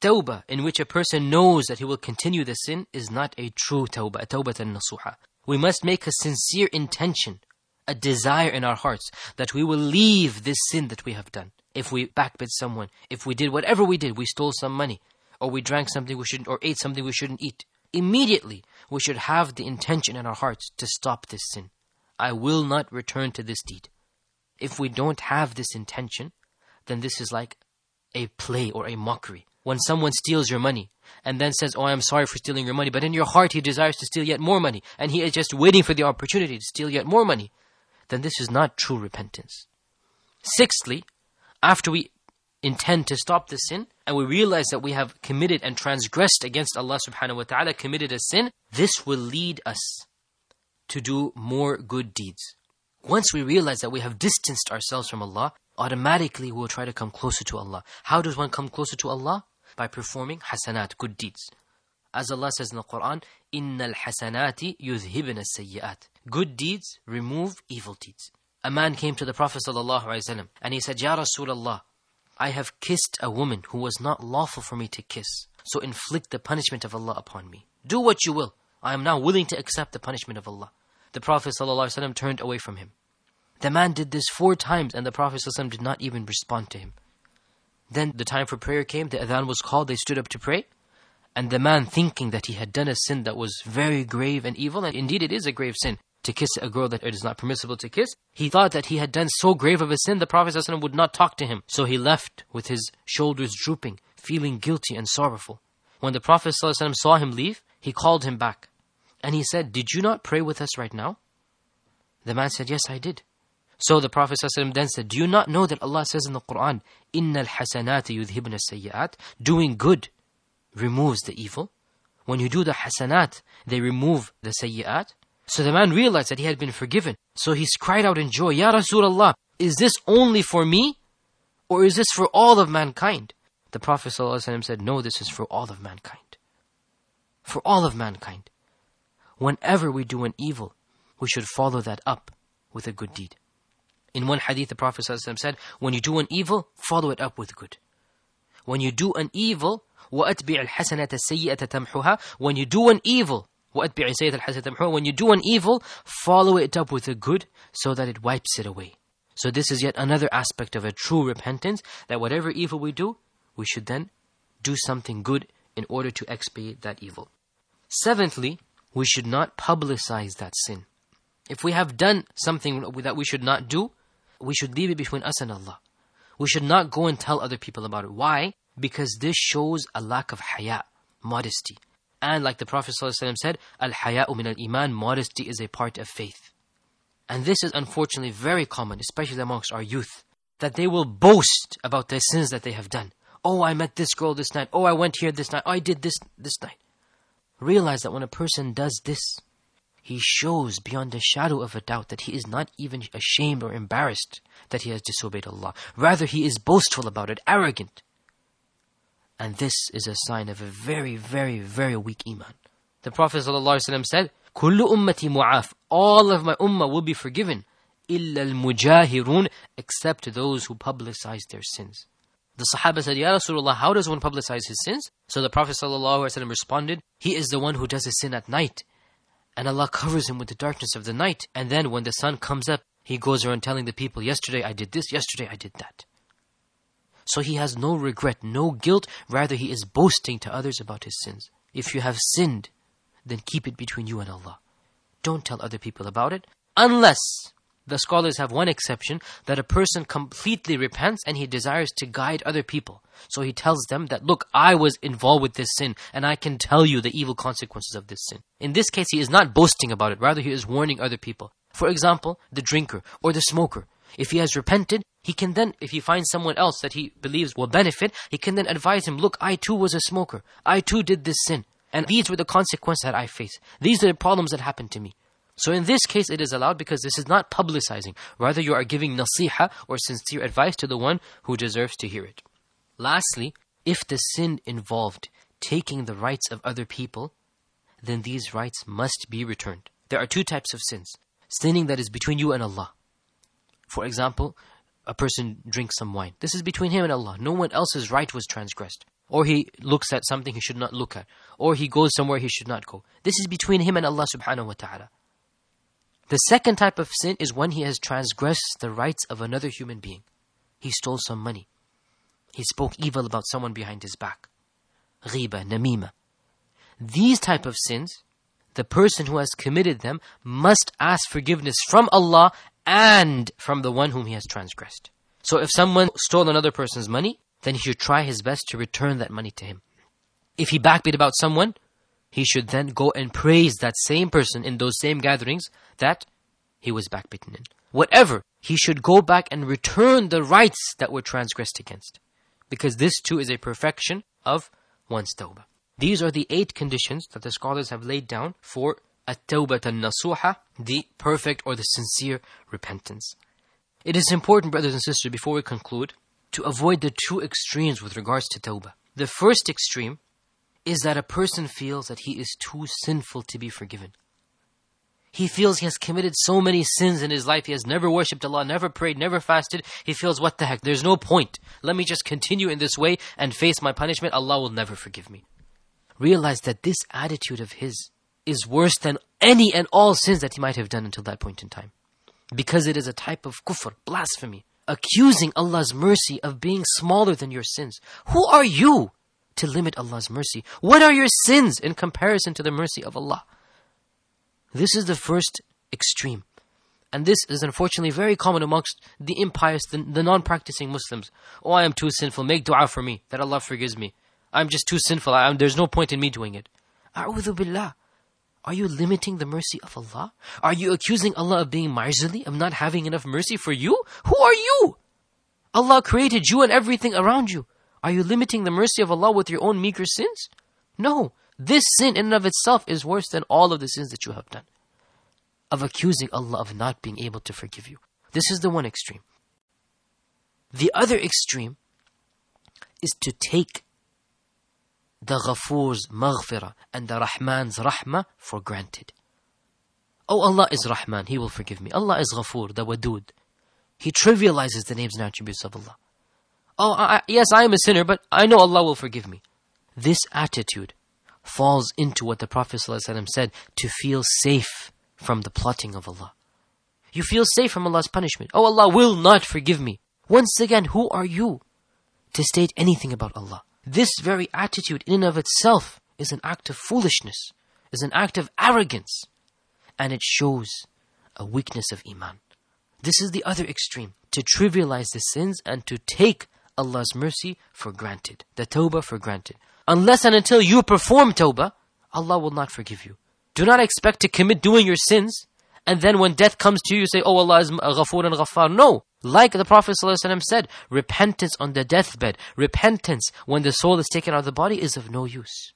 Tawbah, in which a person knows that he will continue the sin, is not a true tawbah, a tawbah nasuha. We must make a sincere intention, a desire in our hearts, that we will leave this sin that we have done if we backbit someone, if we did whatever we did, we stole some money, or we drank something we shouldn't, or ate something we shouldn't eat, immediately we should have the intention in our hearts to stop this sin. I will not return to this deed. If we don't have this intention, then this is like a play or a mockery. When someone steals your money and then says, Oh, I'm sorry for stealing your money, but in your heart he desires to steal yet more money and he is just waiting for the opportunity to steal yet more money, then this is not true repentance. Sixthly, after we intend to stop the sin and we realize that we have committed and transgressed against Allah subhanahu wa ta'ala, committed a sin, this will lead us to do more good deeds. Once we realize that we have distanced ourselves from Allah, automatically we'll try to come closer to Allah. How does one come closer to Allah? By performing hasanat, good deeds. As Allah says in the Quran, إِنَّ الْحَسَنَاتِ يُذْهِبْنَ السَّيِّئَاتِ Good deeds remove evil deeds a man came to the Prophet ﷺ and he said, Ya Rasulullah, I have kissed a woman who was not lawful for me to kiss, so inflict the punishment of Allah upon me. Do what you will. I am now willing to accept the punishment of Allah. The Prophet ﷺ turned away from him. The man did this four times and the Prophet ﷺ did not even respond to him. Then the time for prayer came, the adhan was called, they stood up to pray. And the man thinking that he had done a sin that was very grave and evil, and indeed it is a grave sin, to kiss a girl that it is not permissible to kiss. He thought that he had done so grave of a sin, the Prophet ﷺ would not talk to him. So he left with his shoulders drooping, feeling guilty and sorrowful. When the Prophet ﷺ saw him leave, he called him back. And he said, Did you not pray with us right now? The man said, Yes, I did. So the Prophet ﷺ then said, Do you not know that Allah says in the Quran, إِنَّ الْحَسَنَاتِ يُذْهِبْنَ السَّيِّئَاتِ Doing good removes the evil. When you do the hasanat, they remove the sayyi'at. So the man realized that he had been forgiven. So he cried out in joy, Ya Rasulullah, is this only for me? Or is this for all of mankind? The Prophet ﷺ said, No, this is for all of mankind. For all of mankind. Whenever we do an evil, we should follow that up with a good deed. In one hadith, the Prophet ﷺ said, When you do an evil, follow it up with good. When you do an evil, وَأَتْبِعِ الْحَسَنَةَ السَّيِّئَةَ تَمْحُهَا When you do an evil, وَأَتْبِعِ السَّيِّئَةَ الْحَسَنَةَ تَمْحُهَا When you do an evil, follow it up with a good so that it wipes it away. So this is yet another aspect of a true repentance, that whatever evil we do, we should then do something good in order to expiate that evil. Seventhly, we should not publicize that sin. If we have done something that we should not do, we should leave it between us and Allah. We should not go and tell other people about it. Why? Because this shows a lack of haya, modesty. And like the Prophet ﷺ said, Al-haya'u min al-iman, modesty is a part of faith. And this is unfortunately very common, especially amongst our youth, that they will boast about their sins that they have done. Oh, I met this girl this night. Oh, I went here this night. Oh, I did this this night. Realize that when a person does this, he shows beyond a shadow of a doubt that he is not even ashamed or embarrassed that he has disobeyed Allah. Rather, he is boastful about it, arrogant. And this is a sign of a very, very, very weak iman. The Prophet ﷺ said, كل أمتي معاف All of my ummah will be forgiven. إلا المجاهرون Except those who publicize their sins. The Sahaba said, Ya Rasulullah, how does one publicize his sins? So the Prophet ﷺ responded, He is the one who does a sin at night. And Allah covers him with the darkness of the night. And then when the sun comes up, he goes around telling the people, Yesterday I did this, yesterday I did that. So he has no regret, no guilt, rather he is boasting to others about his sins. If you have sinned, then keep it between you and Allah. Don't tell other people about it, unless the scholars have one exception that a person completely repents and he desires to guide other people. So he tells them that, look, I was involved with this sin and I can tell you the evil consequences of this sin. In this case, he is not boasting about it, rather, he is warning other people. For example, the drinker or the smoker. If he has repented, he can then, if he finds someone else that he believes will benefit, he can then advise him, look, I too was a smoker. I too did this sin. And these were the consequences that I faced. These are the problems that happened to me. So in this case, it is allowed because this is not publicizing. Rather, you are giving nasiha or sincere advice to the one who deserves to hear it. Lastly, if the sin involved taking the rights of other people, then these rights must be returned. There are two types of sins. Sinning that is between you and Allah. For example, a person drinks some wine. This is between him and Allah. No one else's right was transgressed. Or he looks at something he should not look at. Or he goes somewhere he should not go. This is between him and Allah subhanahu wa ta'ala. The second type of sin is when he has transgressed the rights of another human being. He stole some money. He spoke evil about someone behind his back. Ghiba, namima. These type of sins, the person who has committed them must ask forgiveness from Allah and from the one whom he has transgressed. So if someone stole another person's money, then he should try his best to return that money to him. If he backbeat about someone, he should then go and praise that same person in those same gatherings that he was backbitten in. Whatever, he should go back and return the rights that were transgressed against. Because this too is a perfection of one's tawbah. These are the eight conditions that the scholars have laid down for at-tawbah al-nasuha, the perfect or the sincere repentance. It is important, brothers and sisters, before we conclude, to avoid the two extremes with regards to tawbah. The first extreme is that a person feels that he is too sinful to be forgiven. He feels he has committed so many sins in his life. He has never worshipped Allah, never prayed, never fasted. He feels, what the heck, there's no point. Let me just continue in this way and face my punishment. Allah will never forgive me. Realize that this attitude of his is worse than any and all sins that he might have done until that point in time. Because it is a type of kufr, blasphemy, accusing Allah's mercy of being smaller than your sins. Who are you to limit Allah's mercy. What are your sins in comparison to the mercy of Allah? This is the first extreme. And this is unfortunately very common amongst the impious, the, the non practicing Muslims. Oh, I am too sinful. Make dua for me that Allah forgives me. I'm just too sinful. I, there's no point in me doing it. A'udhu billah. Are you limiting the mercy of Allah? Are you accusing Allah of being miserly, of not having enough mercy for you? Who are you? Allah created you and everything around you. Are you limiting the mercy of Allah with your own meager sins? No. This sin in and of itself is worse than all of the sins that you have done. Of accusing Allah of not being able to forgive you. This is the one extreme. The other extreme is to take the Ghafoor's maghfirah and the Rahman's rahmah for granted. Oh, Allah is Rahman, He will forgive me. Allah is Ghafoor, the Wadud. He trivializes the names and attributes of Allah. Oh, I, yes, I am a sinner, but I know Allah will forgive me. This attitude falls into what the Prophet ﷺ said to feel safe from the plotting of Allah. You feel safe from Allah's punishment. Oh, Allah will not forgive me. Once again, who are you to state anything about Allah? This very attitude in and of itself is an act of foolishness, is an act of arrogance, and it shows a weakness of Iman. This is the other extreme, to trivialize the sins and to take Allah's mercy for granted, the tawbah for granted. Unless and until you perform tawbah, Allah will not forgive you. Do not expect to commit doing your sins, and then when death comes to you, you say, Oh, Allah is uh, ghafoor and ghaffar. No. Like the Prophet ﷺ said, repentance on the deathbed, repentance when the soul is taken out of the body is of no use.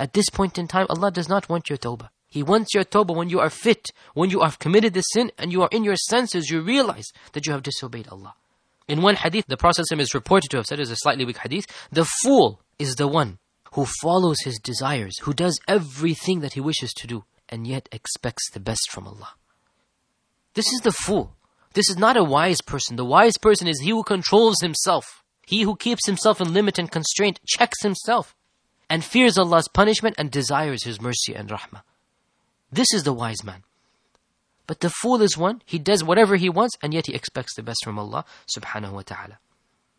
At this point in time, Allah does not want your tawbah. He wants your tawbah when you are fit, when you have committed the sin and you are in your senses, you realize that you have disobeyed Allah. In one hadith, the Prophet ﷺ is reported to have said, is a slightly weak hadith, the fool is the one who follows his desires, who does everything that he wishes to do, and yet expects the best from Allah. This is the fool. This is not a wise person. The wise person is he who controls himself. He who keeps himself in limit and constraint, checks himself, and fears Allah's punishment and desires His mercy and rahmah. This is the wise man. But the fool is one, he does whatever he wants and yet he expects the best from Allah subhanahu wa ta'ala.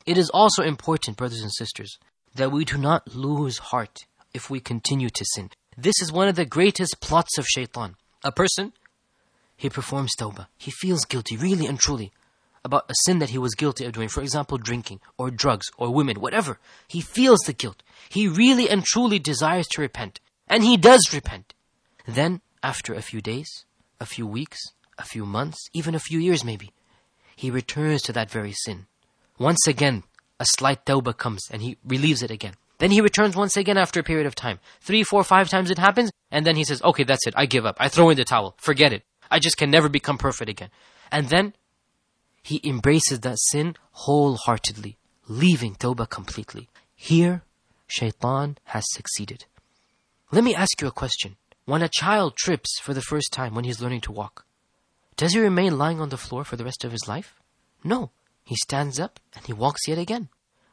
It is also important, brothers and sisters, that we do not lose heart if we continue to sin. This is one of the greatest plots of shaitan. A person, he performs tawbah. He feels guilty, really and truly, about a sin that he was guilty of doing. For example, drinking, or drugs, or women, whatever. He feels the guilt. He really and truly desires to repent. And he does repent. Then, after a few days, a few weeks, a few months, even a few years maybe, he returns to that very sin. Once again, a slight tawbah comes and he relieves it again. Then he returns once again after a period of time. Three, four, five times it happens, and then he says, okay, that's it, I give up. I throw in the towel. Forget it. I just can never become perfect again. And then he embraces that sin wholeheartedly, leaving tawbah completely. Here, shaitan has succeeded. Let me ask you a question. When a child trips for the first time when he's learning to walk, does he remain lying on the floor for the rest of his life? No. He stands up and he walks yet again.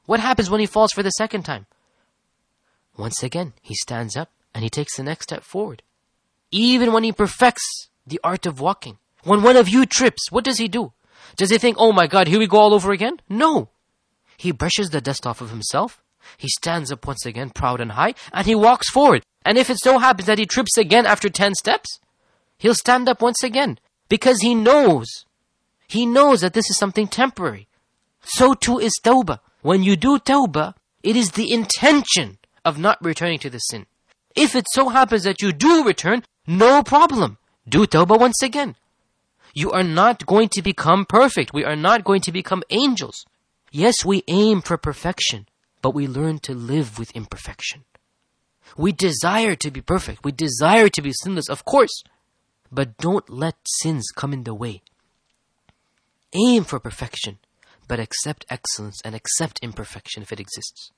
What happens when he falls for the second time? Once again, he stands up and he takes the next step forward. Even when he perfects the art of walking. When one of you trips, what does he do? Does he think, oh my God, here we go all over again? No. He brushes the dust off of himself. He stands up once again, proud and high, and he walks forward. And if it so happens that he trips again after 10 steps, he'll stand up once again because he knows. He knows that this is something temporary. So too is tawbah. When you do tawbah, it is the intention of not returning to the sin. If it so happens that you do return, no problem. Do tawbah once again. You are not going to become perfect. We are not going to become angels. Yes, we aim for perfection, but we learn to live with imperfection. We desire to be perfect. We desire to be sinless, of course. But don't let sins come in the way. Aim for perfection, but accept excellence and accept imperfection if it exists.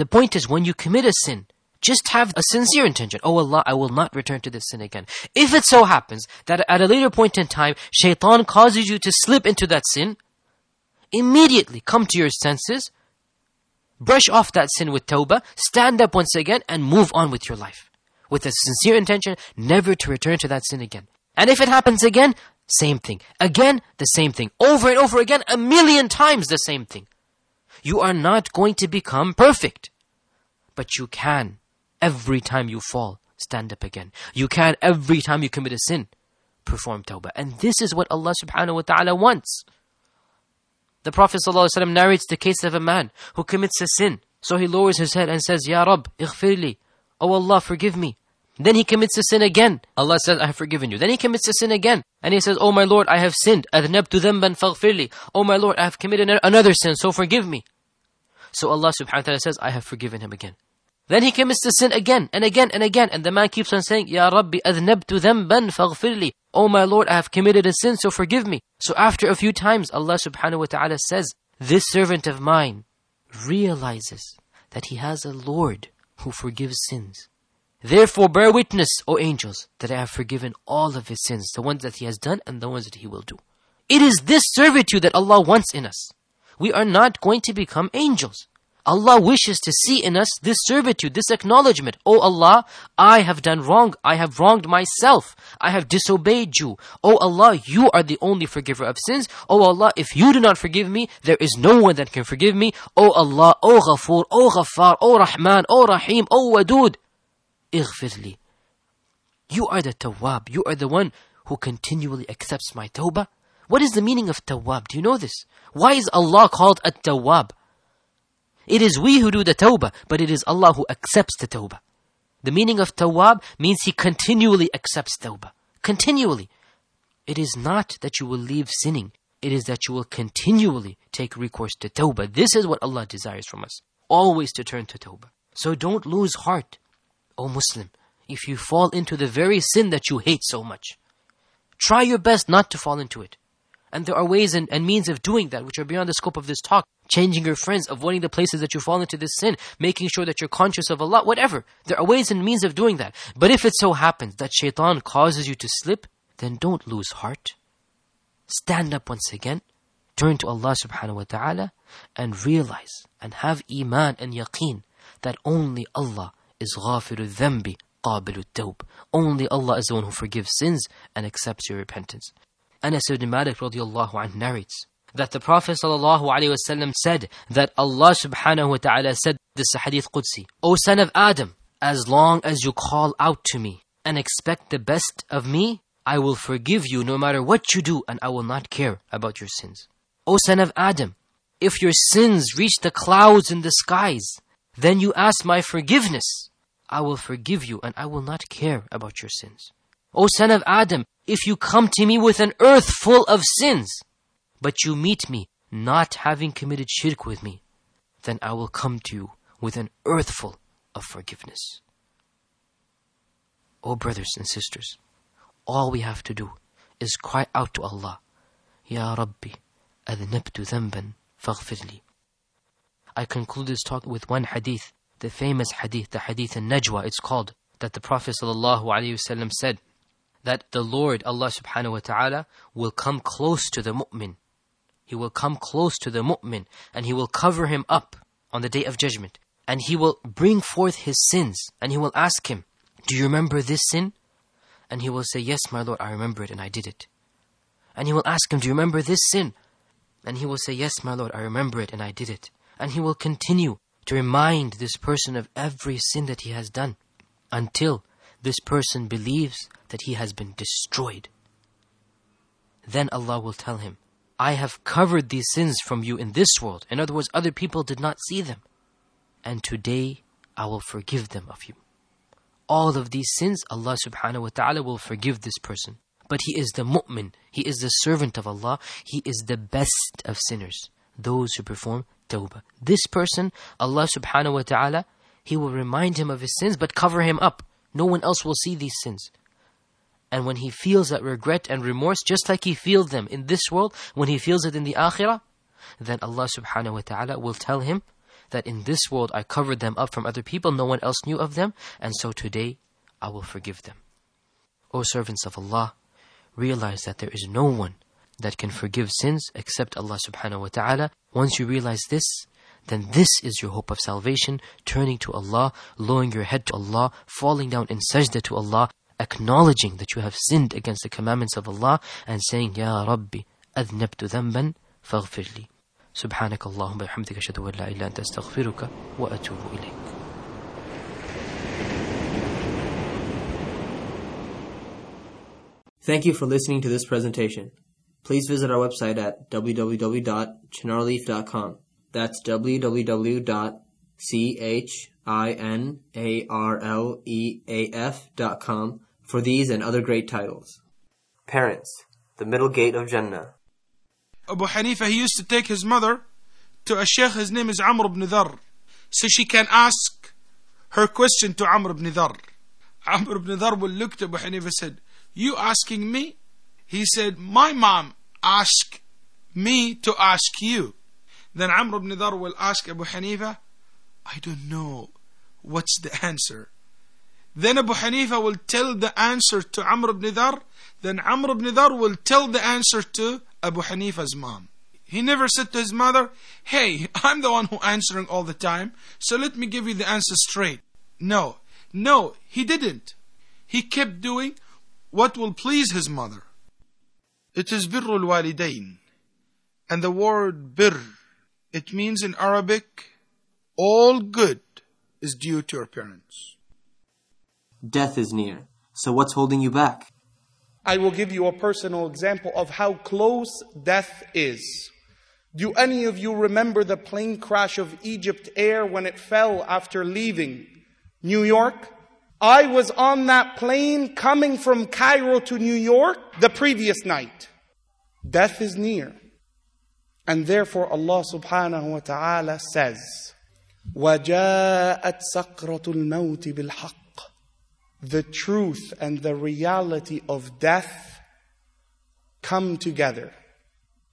The point is, when you commit a sin, just have a sincere intention. Oh Allah, I will not return to this sin again. If it so happens that at a later point in time, shaitan causes you to slip into that sin, immediately come to your senses, brush off that sin with tawbah, stand up once again, and move on with your life. With a sincere intention never to return to that sin again. And if it happens again, same thing. Again, the same thing. Over and over again, a million times the same thing. You are not going to become perfect. But you can, every time you fall, stand up again. You can, every time you commit a sin, perform tawbah. And this is what Allah subhanahu wa ta'ala wants. The Prophet ﷺ narrates the case of a man who commits a sin. So he lowers his head and says, Ya Rabb, ighfirli. Oh Allah, forgive me. Then he commits a sin again. Allah says, I have forgiven you. Then he commits a sin again. And he says, Oh my Lord, I have sinned. Adnabtu dhanban. Oh my Lord, I have committed another sin, so forgive me. So Allah subhanahu wa ta'ala says, I have forgiven him again. Then he commits the sin again and again and again. And the man keeps on saying, Ya Rabbi, adhnabtu ben faghfirli. Oh my Lord, I have committed a sin, so forgive me. So after a few times, Allah subhanahu wa ta'ala says, This servant of mine realizes that he has a Lord who forgives sins. Therefore bear witness, O angels, that I have forgiven all of his sins, the ones that he has done and the ones that he will do. It is this servitude that Allah wants in us. We are not going to become angels. Allah wishes to see in us this servitude, this acknowledgement. Oh Allah, I have done wrong. I have wronged myself. I have disobeyed you. Oh Allah, you are the only forgiver of sins. Oh Allah, if you do not forgive me, there is no one that can forgive me. Oh Allah, Oh Ghafoor, Oh Ghaffar, Oh Rahman, Oh Rahim, Oh Wadud. Ighfirli. You are the Tawwab. You are the one who continually accepts my tawbah. What is the meaning of Tawwab? Do you know this? Why is Allah called a Tawwab? It is we who do the tawbah, but it is Allah who accepts the tawbah. The meaning of tawab means He continually accepts tawbah. Continually. It is not that you will leave sinning. It is that you will continually take recourse to tawbah. This is what Allah desires from us. Always to turn to tawbah. So don't lose heart, O Muslim, if you fall into the very sin that you hate so much. Try your best not to fall into it. And there are ways and, and means of doing that which are beyond the scope of this talk. Changing your friends, avoiding the places that you fall into this sin, making sure that you're conscious of Allah, whatever. There are ways and means of doing that. But if it so happens that shaitan causes you to slip, then don't lose heart. Stand up once again, turn to Allah subhanahu wa ta'ala, and realize and have iman and yaqeen that only Allah is ghafiru dhanbi, qabilu tawb. Only Allah is the one who forgives sins and accepts your repentance. Anas ibn Malik radiallahu anh narrates that the Prophet wasallam said that Allah subhanahu wa ta'ala said this hadith Qudsi, O son of Adam, as long as you call out to me and expect the best of me, I will forgive you no matter what you do and I will not care about your sins. O son of Adam, if your sins reach the clouds in the skies, then you ask my forgiveness. I will forgive you and I will not care about your sins. O son of Adam, if you come to me with an earth full of sins, but you meet me not having committed shirk with me, then I will come to you with an earth full of forgiveness. O oh, brothers and sisters, all we have to do is cry out to Allah, Ya Rabbi, adnabtu dhanban faghfirli. I conclude this talk with one hadith, the famous hadith, the hadith in Najwa, it's called, that the Prophet ﷺ said, that the Lord, Allah subhanahu wa ta'ala, will come close to the mu'min. He will come close to the mu'min and he will cover him up on the day of judgment. And he will bring forth his sins and he will ask him, Do you remember this sin? And he will say, Yes, my Lord, I remember it and I did it. And he will ask him, Do you remember this sin? And he will say, Yes, my Lord, I remember it and I did it. And he will continue to remind this person of every sin that he has done until this person believes that he has been destroyed. Then Allah will tell him, I have covered these sins from you in this world. In other words, other people did not see them. And today I will forgive them of you. All of these sins, Allah subhanahu wa ta'ala will forgive this person. But he is the mu'min, he is the servant of Allah, he is the best of sinners, those who perform tawbah. This person, Allah subhanahu wa ta'ala, he will remind him of his sins but cover him up. No one else will see these sins. And when he feels that regret and remorse, just like he feels them in this world, when he feels it in the akhirah, then Allah subhanahu wa ta'ala will tell him that in this world I covered them up from other people, no one else knew of them, and so today I will forgive them. O servants of Allah, realize that there is no one that can forgive sins except Allah subhanahu wa ta'ala. Once you realize this, then this is your hope of salvation, turning to Allah, lowering your head to Allah, falling down in sajda to Allah, acknowledging that you have sinned against the commandments of Allah and saying, Ya Rabbi, أذنبت ذنبا فاغفر لي. سبحانك اللهم وبحمدك أشهد أن لا إله إلا أنت أستغفرك وأتوب إليك. Thank you for listening to this presentation. Please visit our website at www.chinarleaf.com. That's www.chinarleaf.com for these and other great titles. Parents, the middle gate of Jannah. Abu Hanifa, he used to take his mother to a sheikh, his name is Amr ibn Dhar, so she can ask her question to Amr ibn Dhar. Amr ibn Dhar will look at Abu Hanifa and said, You asking me? He said, My mom asked me to ask you. Then Amr ibn Dhar will ask Abu Hanifa, I don't know. What's the answer? Then Abu Hanifa will tell the answer to Amr ibn Dhar. Then Amr ibn Dhar will tell the answer to Abu Hanifa's mom. He never said to his mother, Hey, I'm the one who answering all the time, so let me give you the answer straight. No, no, he didn't. He kept doing what will please his mother. It is birrul walidain. And the word bir, it means in Arabic, all good is due to your parents. Death is near. So what's holding you back? I will give you a personal example of how close death is. Do any of you remember the plane crash of Egypt Air when it fell after leaving New York? I was on that plane coming from Cairo to New York the previous night. Death is near. And therefore Allah subhanahu wa ta'ala says, وَجَاءَتْ سَقْرَةُ الْمَوْتِ بِالْحَقِّ The truth and the reality of death come together.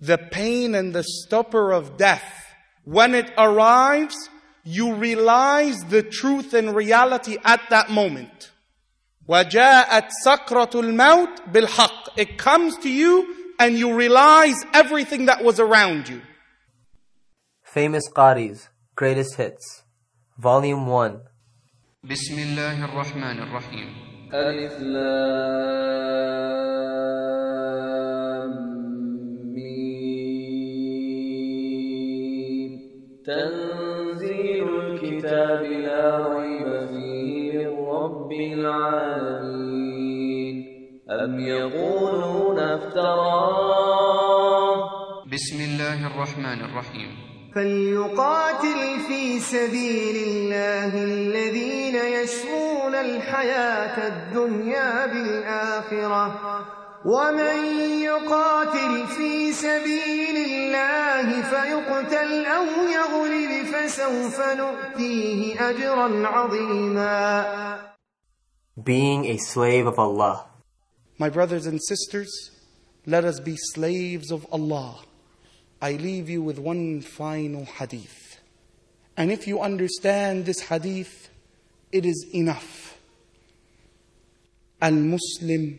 The pain and the stupor of death, when it arrives, you realize the truth and reality at that moment. وَجَاءَتْ سَقْرَةُ الْمَوْتِ بِالْحَقِّ It comes to you and you realize everything that was around you. Famous Qaris, Greatest Hits, Volume 1. بسم الله الرحمن الرحيم ألف لام ميم تنزيل الكتاب لا ريب فيه من رب العالمين أم يقولون افتراه بسم الله الرحمن الرحيم. فليقاتل في سبيل الله الذين يشرون الحياة الدنيا بالآخرة. ومن يقاتل في سبيل الله فيقتل أو يغلب فسوف نؤتيه أجرا عظيما. Being a slave of Allah. My brothers and sisters, let us be slaves of Allah. I leave you with one final hadith. And if you understand this hadith, it is enough. المسلم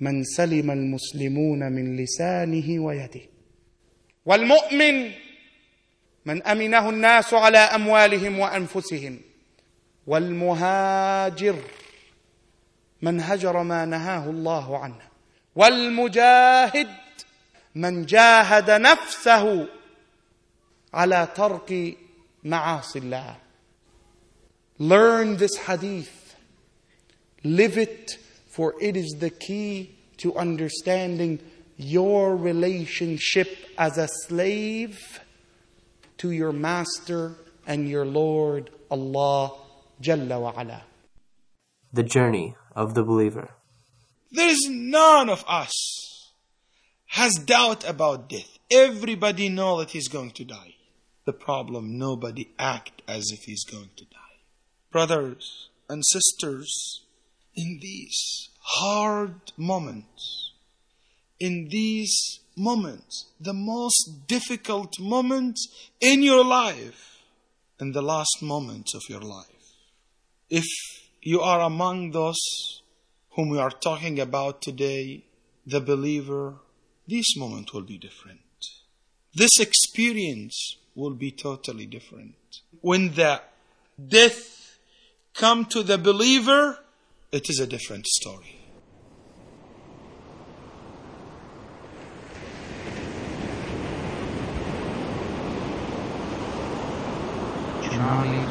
من سلم المسلمون من لسانه ويده والمؤمن من امنه الناس على اموالهم وانفسهم والمهاجر من هجر ما نهاه الله عنه والمجاهد من جاهد نفسه على ترك معاصي الله learn this hadith live it for it is the key to understanding your relationship as a slave to your master and your lord Allah Jalla wa ala. The Journey of the Believer. There is none of us has doubt about death. Everybody know that he's going to die. The problem, nobody act as if he's going to die. Brothers and sisters, in these hard moments, in these moments, the most difficult moments in your life, in the last moments of your life, if you are among those whom we are talking about today, the believer, this moment will be different. This experience will be totally different. When the death come to the believer, it is a different story. Charlie